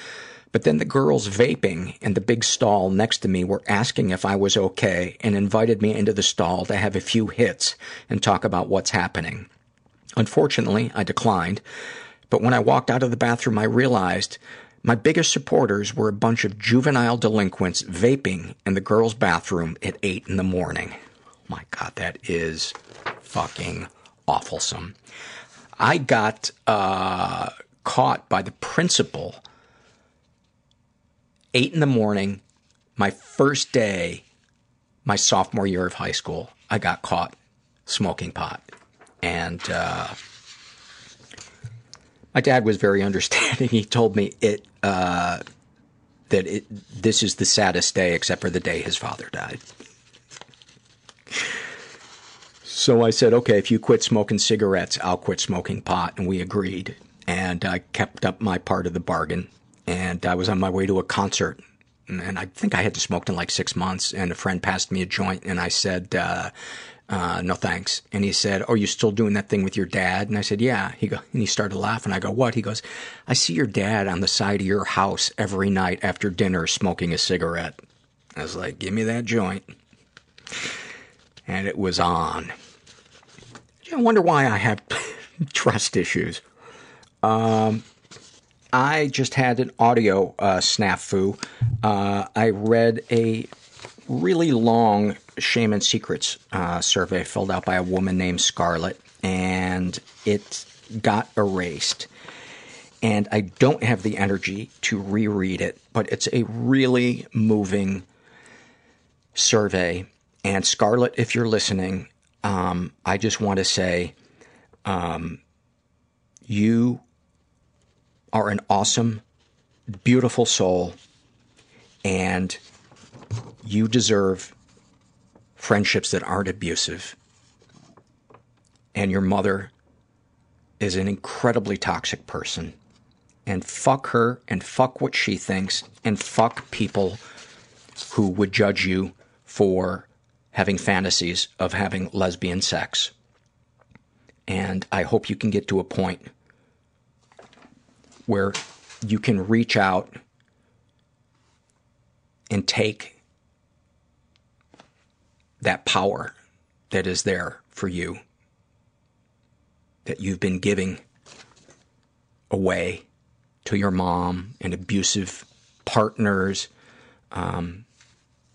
[SPEAKER 2] But then the girls vaping in the big stall next to me were asking if I was okay and invited me into the stall to have a few hits and talk about what's happening. Unfortunately, I declined, but when I walked out of the bathroom, I realized my biggest supporters were a bunch of juvenile delinquents vaping in the girls' bathroom at 8 in the morning. My God, that is fucking awfulsome. I got uh, caught by the principal 8 in the morning, my first day, my sophomore year of high school. I got caught smoking pot. And uh, my dad was very understanding. [laughs] He told me it uh, that it, this is the saddest day except for the day his father died. So I said, okay, if you quit smoking cigarettes, I'll quit smoking pot. And we agreed. And I kept up my part of the bargain. And I was on my way to a concert. And I think I hadn't smoked in like six months. And a friend passed me a joint. And I said, uh, uh, no thanks. And he said, are you still doing that thing with your dad? And I said, yeah. He go, and he started laughing. I go, what? He goes, I see your dad on the side of your house every night after dinner smoking a cigarette. I was like, give me that joint. And it was on. I wonder why I have [laughs] trust issues. Um, I just had an audio uh, snafu. Uh, I read a really long shame and secrets uh, survey filled out by a woman named Scarlett, and it got erased. And I don't have the energy to reread it, but it's a really moving survey. And Scarlett, if you're listening, um, I just want to say um, you are an awesome, beautiful soul, and you deserve friendships that aren't abusive. And your mother is an incredibly toxic person. And fuck her, and fuck what she thinks, and fuck people who would judge you for having fantasies of having lesbian sex. And I hope you can get to a point where you can reach out and take that power that is there for you, that you've been giving away to your mom and abusive partners, um,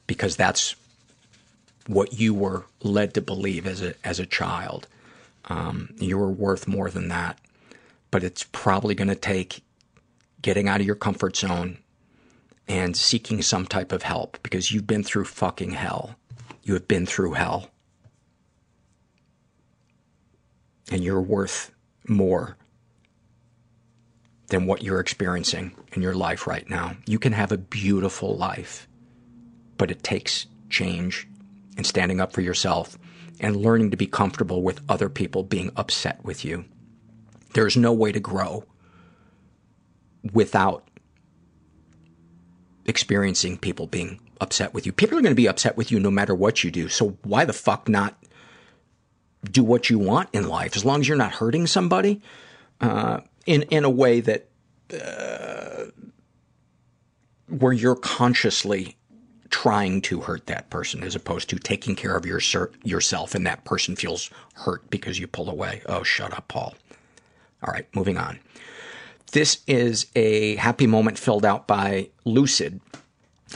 [SPEAKER 2] because that's what you were led to believe as a as a child. Um, you were worth more than that, but it's probably going to take getting out of your comfort zone and seeking some type of help because you've been through fucking hell. You have been through hell. And you're worth more than what you're experiencing in your life right now. You can have a beautiful life, but it takes change and standing up for yourself and learning to be comfortable with other people being upset with you. There's no way to grow without experiencing people being upset with you. People are going to be upset with you no matter what you do. So why the fuck not do what you want in life as long as you're not hurting somebody uh, in in a way that uh, where you're consciously trying to hurt that person as opposed to taking care of your, yourself and that person feels hurt because you pull away. Oh, shut up, Paul. All right, moving on. This is a happy moment filled out by Lucid.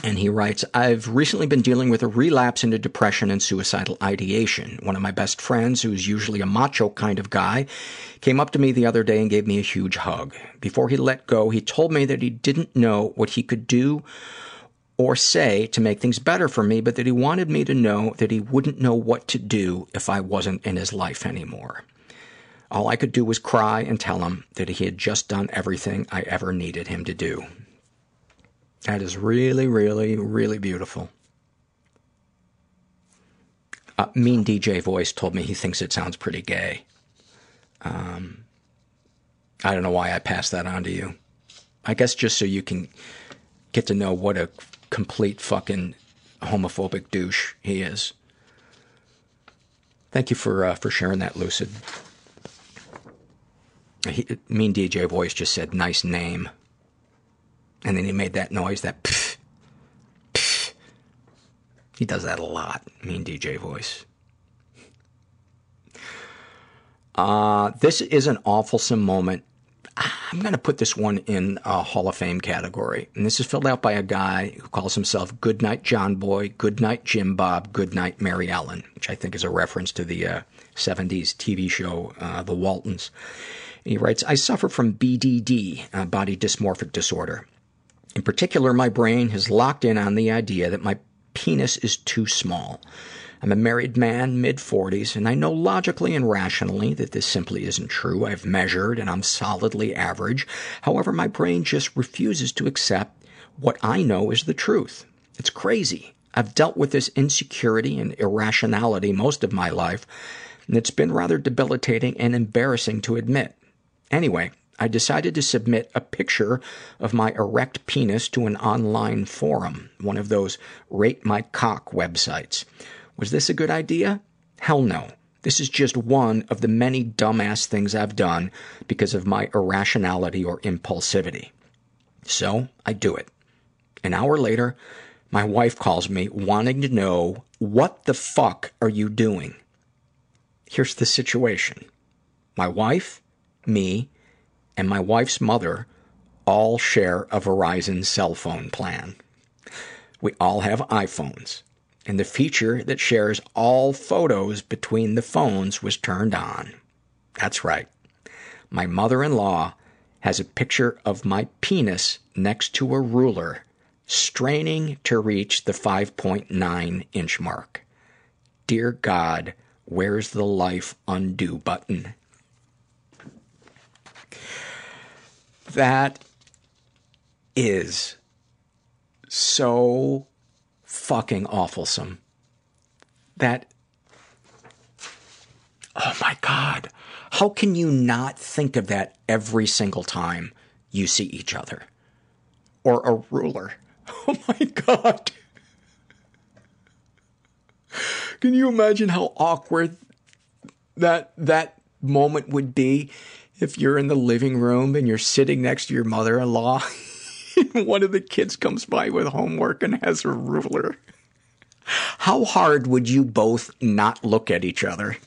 [SPEAKER 2] And he writes, I've recently been dealing with a relapse into depression and suicidal ideation. One of my best friends, who's usually a macho kind of guy, came up to me the other day and gave me a huge hug. Before he let go, he told me that he didn't know what he could do or say to make things better for me, but that he wanted me to know that he wouldn't know what to do if I wasn't in his life anymore. All I could do was cry and tell him that he had just done everything I ever needed him to do. That is really, really, really beautiful. Uh, mean DJ voice told me he thinks it sounds pretty gay. Um, I don't know why I passed that on to you. I guess just so you can get to know what a complete fucking homophobic douche he is. Thank you for uh, for sharing that, Lucid. He, mean DJ voice just said nice name. And then he made that noise, that pff, pff. He does that a lot, mean DJ voice. Uh, this is an awfulsome moment. I'm going to put this one in a Hall of Fame category. And this is filled out by a guy who calls himself Goodnight John Boy, Goodnight Jim Bob, Goodnight Mary Ellen, which I think is a reference to the uh, 70s TV show uh, The Waltons. And He writes, I suffer from BDD, uh, body dysmorphic disorder. In particular, my brain has locked in on the idea that my penis is too small. I'm a married man, mid 40s, and I know logically and rationally that this simply isn't true. I've measured and I'm solidly average. However, my brain just refuses to accept what I know is the truth. It's crazy. I've dealt with this insecurity and irrationality most of my life, and it's been rather debilitating and embarrassing to admit. Anyway, I decided to submit a picture of my erect penis to an online forum, one of those rate my cock websites. Was this a good idea? Hell no. This is just one of the many dumbass things I've done because of my irrationality or impulsivity. So I do it. An hour later, my wife calls me wanting to know, what the fuck are you doing? Here's the situation. My wife, me, and my wife's mother all share a Verizon cell phone plan. We all have iPhones, and the feature that shares all photos between the phones was turned on. That's right. My mother-in-law has a picture of my penis next to a ruler, straining to reach the 5.9 inch mark. Dear God, where's the life undo button? That is so fucking awfulsome. That, oh my God, how can you not think of that every single time you see each other? Or a ruler. [laughs] Oh my God. Can you imagine how awkward that, that moment would be if you're in the living room and you're sitting next to your mother-in-law [laughs] one of the kids comes by with homework and has a ruler. How hard would you both not look at each other?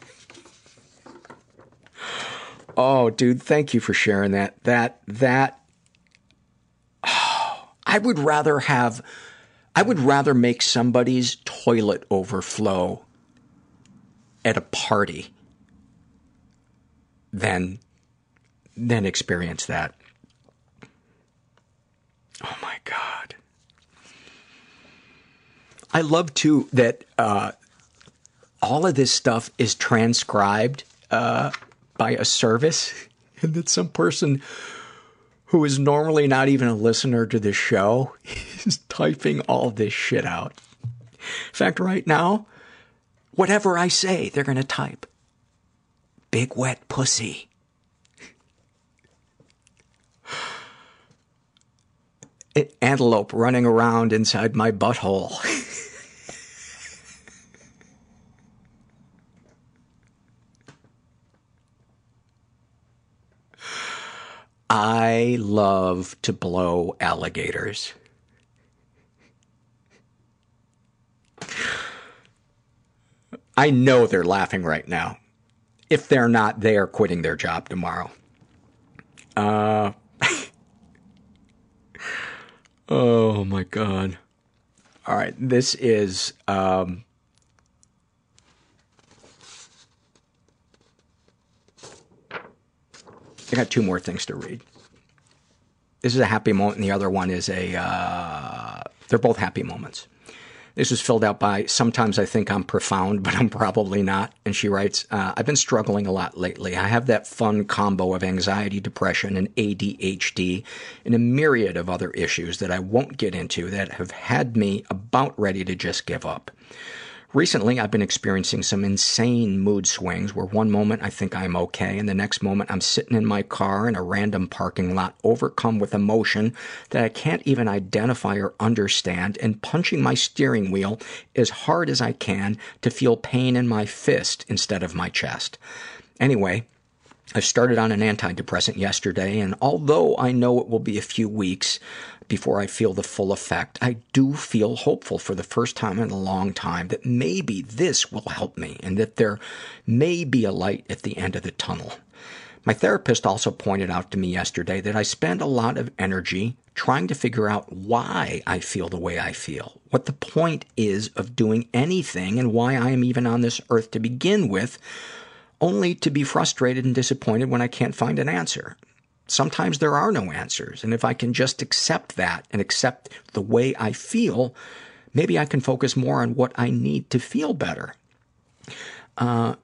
[SPEAKER 2] Oh, dude, thank you for sharing that. That, that, oh, [sighs] I would rather have, I would rather make somebody's toilet overflow at a party than then experience that. Oh my God. I love too that uh, all of this stuff is transcribed uh, by a service, [laughs] and that some person who is normally not even a listener to the show [laughs] is typing all this shit out. In fact, right now, whatever I say, they're going to type. Big wet pussy. Antelope running around inside my butthole. [laughs] I love to blow alligators. I know they're laughing right now. If they're not, they are quitting their job tomorrow. Uh, Oh my god. All right, this is um I got two more things to read. This is a happy moment, and the other one is a, uh, they're both happy moments. This was filled out by Sometimes I Think I'm Profound, [laughs] but I'm probably not. And she writes, uh, I've been struggling a lot lately. I have that fun combo of anxiety, depression, and ADHD, and a myriad of other issues that I won't get into that have had me about ready to just give up. Recently, I've been experiencing some insane mood swings where one moment I think I'm okay and the next moment I'm sitting in my car in a random parking lot overcome with emotion that I can't even identify or understand and punching my steering wheel as hard as I can to feel pain in my fist instead of my chest. Anyway, I started on an antidepressant yesterday, and although I know it will be a few weeks before I feel the full effect, I do feel hopeful for the first time in a long time that maybe this will help me and that there may be a light at the end of the tunnel. My therapist also pointed out to me yesterday that I spend a lot of energy trying to figure out why I feel the way I feel, what the point is of doing anything, and why I am even on this earth to begin with, only to be frustrated and disappointed when I can't find an answer. Sometimes there are no answers, and if I can just accept that and accept the way I feel, maybe I can focus more on what I need to feel better. Uh,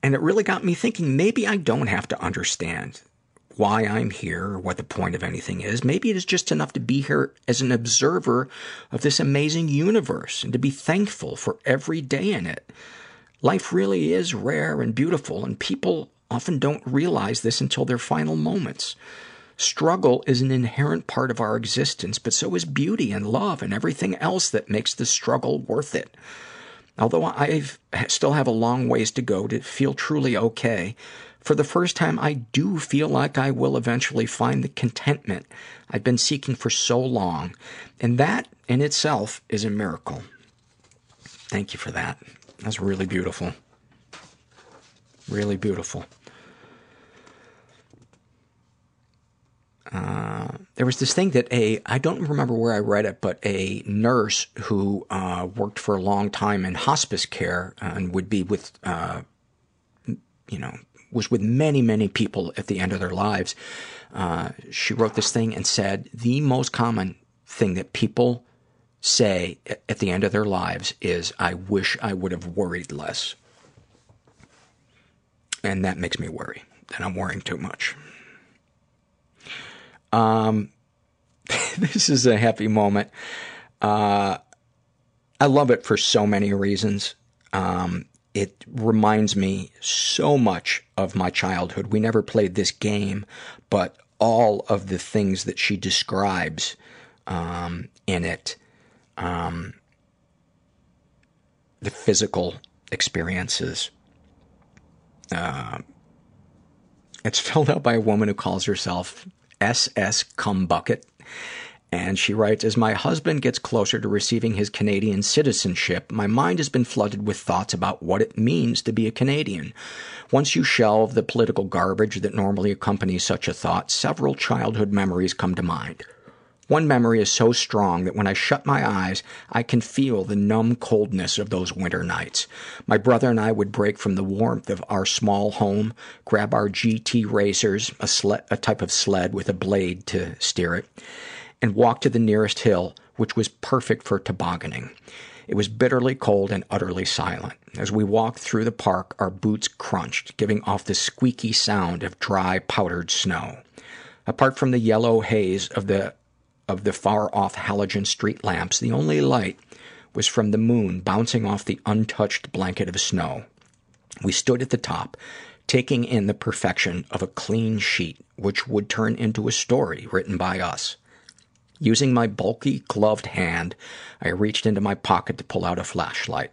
[SPEAKER 2] and it really got me thinking maybe I don't have to understand why I'm here or what the point of anything is. Maybe it is just enough to be here as an observer of this amazing universe and to be thankful for every day in it. Life really is rare and beautiful, and people often don't realize this until their final moments. Struggle is an inherent part of our existence, but so is beauty and love and everything else that makes the struggle worth it. Although I still have a long ways to go to feel truly okay, for the first time I do feel like I will eventually find the contentment I've been seeking for so long, and that in itself is a miracle. Thank you for that. That's really beautiful. Really beautiful. Uh, there was this thing that a, I don't remember where I read it, but a nurse who uh, worked for a long time in hospice care and would be with, uh, you know, was with many, many people at the end of their lives. Uh, she wrote this thing and said the most common thing that people say at the end of their lives is, I wish I would have worried less. And that makes me worry that I'm worrying too much. Um, [laughs] this is a happy moment. Uh, I love it for so many reasons. Um, it reminds me so much of my childhood. We never played this game, but all of the things that she describes um, in it, um, the physical experiences. Uh, it's [laughs] filled out by a woman who calls herself SS Cum Bucket. And she writes, As my husband gets closer to receiving his Canadian citizenship, my mind has been flooded with thoughts about what it means to be a Canadian. Once you shelve the political garbage that normally accompanies such a thought, several childhood memories come to mind. One memory is so strong that when I shut my eyes, I can feel the numb coldness of those winter nights. My brother and I would break from the warmth of our small home, grab our GT racers, a, a type of sled with a blade to steer it, and walk to the nearest hill, which was perfect for tobogganing. It was bitterly cold and utterly silent. As we walked through the park, our boots crunched, giving off the squeaky sound of dry, powdered snow. Apart from the yellow haze of the of the far-off halogen street lamps, the only light was from the moon bouncing off the untouched blanket of snow. We stood at the top, taking in the perfection of a clean sheet, which would turn into a story written by us. Using my bulky, gloved hand, I reached into my pocket to pull out a flashlight.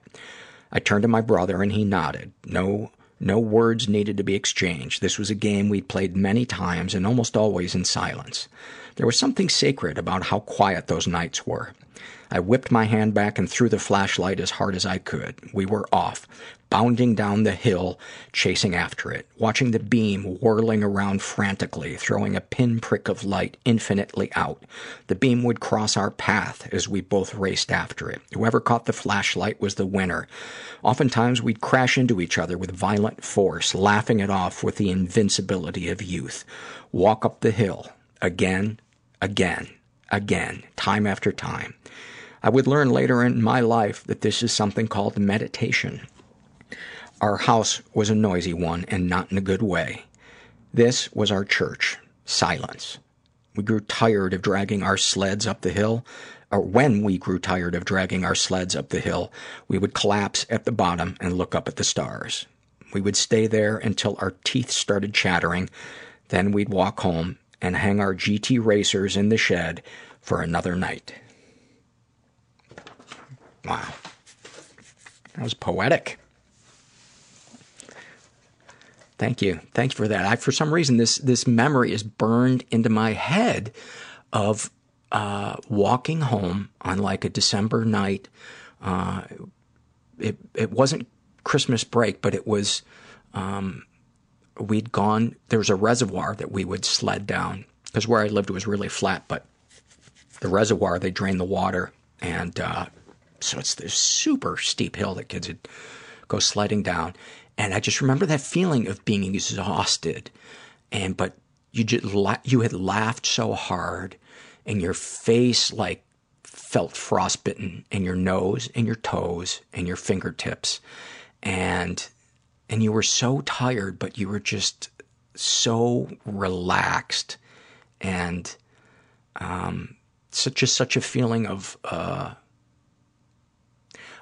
[SPEAKER 2] I turned to my brother and he nodded. No, no words needed to be exchanged. This was a game we'd played many times and almost always in silence. There was something sacred about how quiet those nights were. I whipped my hand back and threw the flashlight as hard as I could. We were off, bounding down the hill, chasing after it, watching the beam whirling around frantically, throwing a pinprick of light infinitely out. The beam would cross our path as we both raced after it. Whoever caught the flashlight was the winner. Oftentimes we'd crash into each other with violent force, laughing it off with the invincibility of youth. Walk up the hill, again, again, again, time after time. I would learn later in my life that this is something called meditation. Our house was a noisy one and not in a good way. This was our church. Silence. We grew tired of dragging our sleds up the hill, or when we grew tired of dragging our sleds up the hill, we would collapse at the bottom and look up at the stars. We would stay there until our teeth started chattering. Then we'd walk home and hang our GT racers in the shed for another night. Wow. That was poetic. Thank you. Thank you for that. I, for some reason, this this memory is burned into my head of uh, walking home on like a December night. Uh, it it wasn't Christmas break, but it was. Um, we'd gone. There was a reservoir that we would sled down because where I lived was really flat, but the reservoir they drained the water, and uh, so it's this super steep hill that kids would go sledding down. And I just remember that feeling of being exhausted, and but you just la- you had laughed so hard, and your face like felt frostbitten, and your nose, and your toes, and your fingertips, and and you were so tired, but you were just so relaxed, and um, such just such a feeling of. Uh,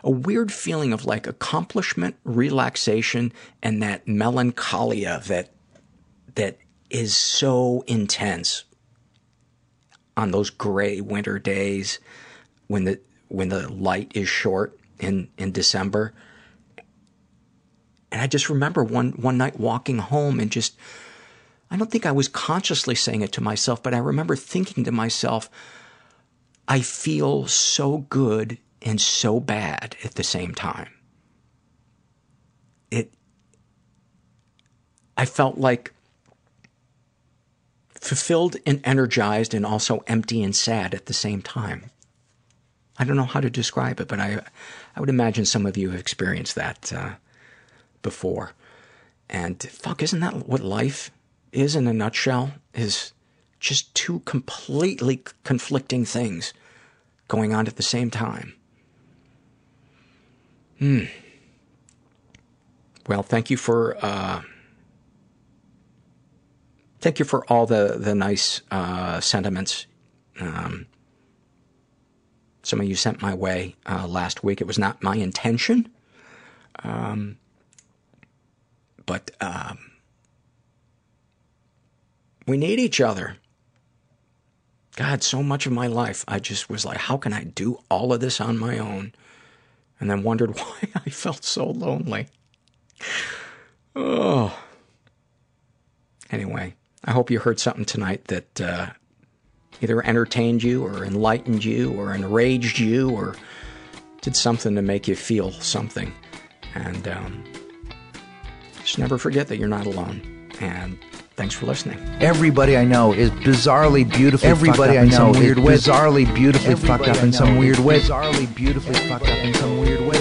[SPEAKER 2] a weird feeling of like accomplishment, relaxation, and that melancholia that that is so intense on those gray winter days when the when the light is short in in December. And I just remember one one night walking home and just I don't think I was consciously saying it to myself, but I remember thinking to myself, I feel so good and so bad at the same time. It, I felt like fulfilled and energized and also empty and sad at the same time. I don't know how to describe it, but I, I would imagine some of you have experienced that uh, before. And fuck, isn't that what life is in a nutshell? Is just two completely conflicting things going on at the same time. Hmm. Well, thank you for uh, thank you for all the the nice uh, sentiments. Um, some of you sent my way uh, last week. It was not my intention, um, but um, we need each other. God, so much of my life, I just was like, how can I do all of this on my own? and then wondered [laughs] why I felt so lonely. Oh. Anyway, I hope you heard something tonight that uh, either entertained you or enlightened you or enraged you or did something to make you feel something. And um, just never forget that you're not alone. And Thanks for listening.
[SPEAKER 18] Everybody I know is bizarrely beautifully Everybody I know is weird way. bizarrely beautifully Everybody fucked up in some weird way. Bizarrely beautifully fucked up in some weird way.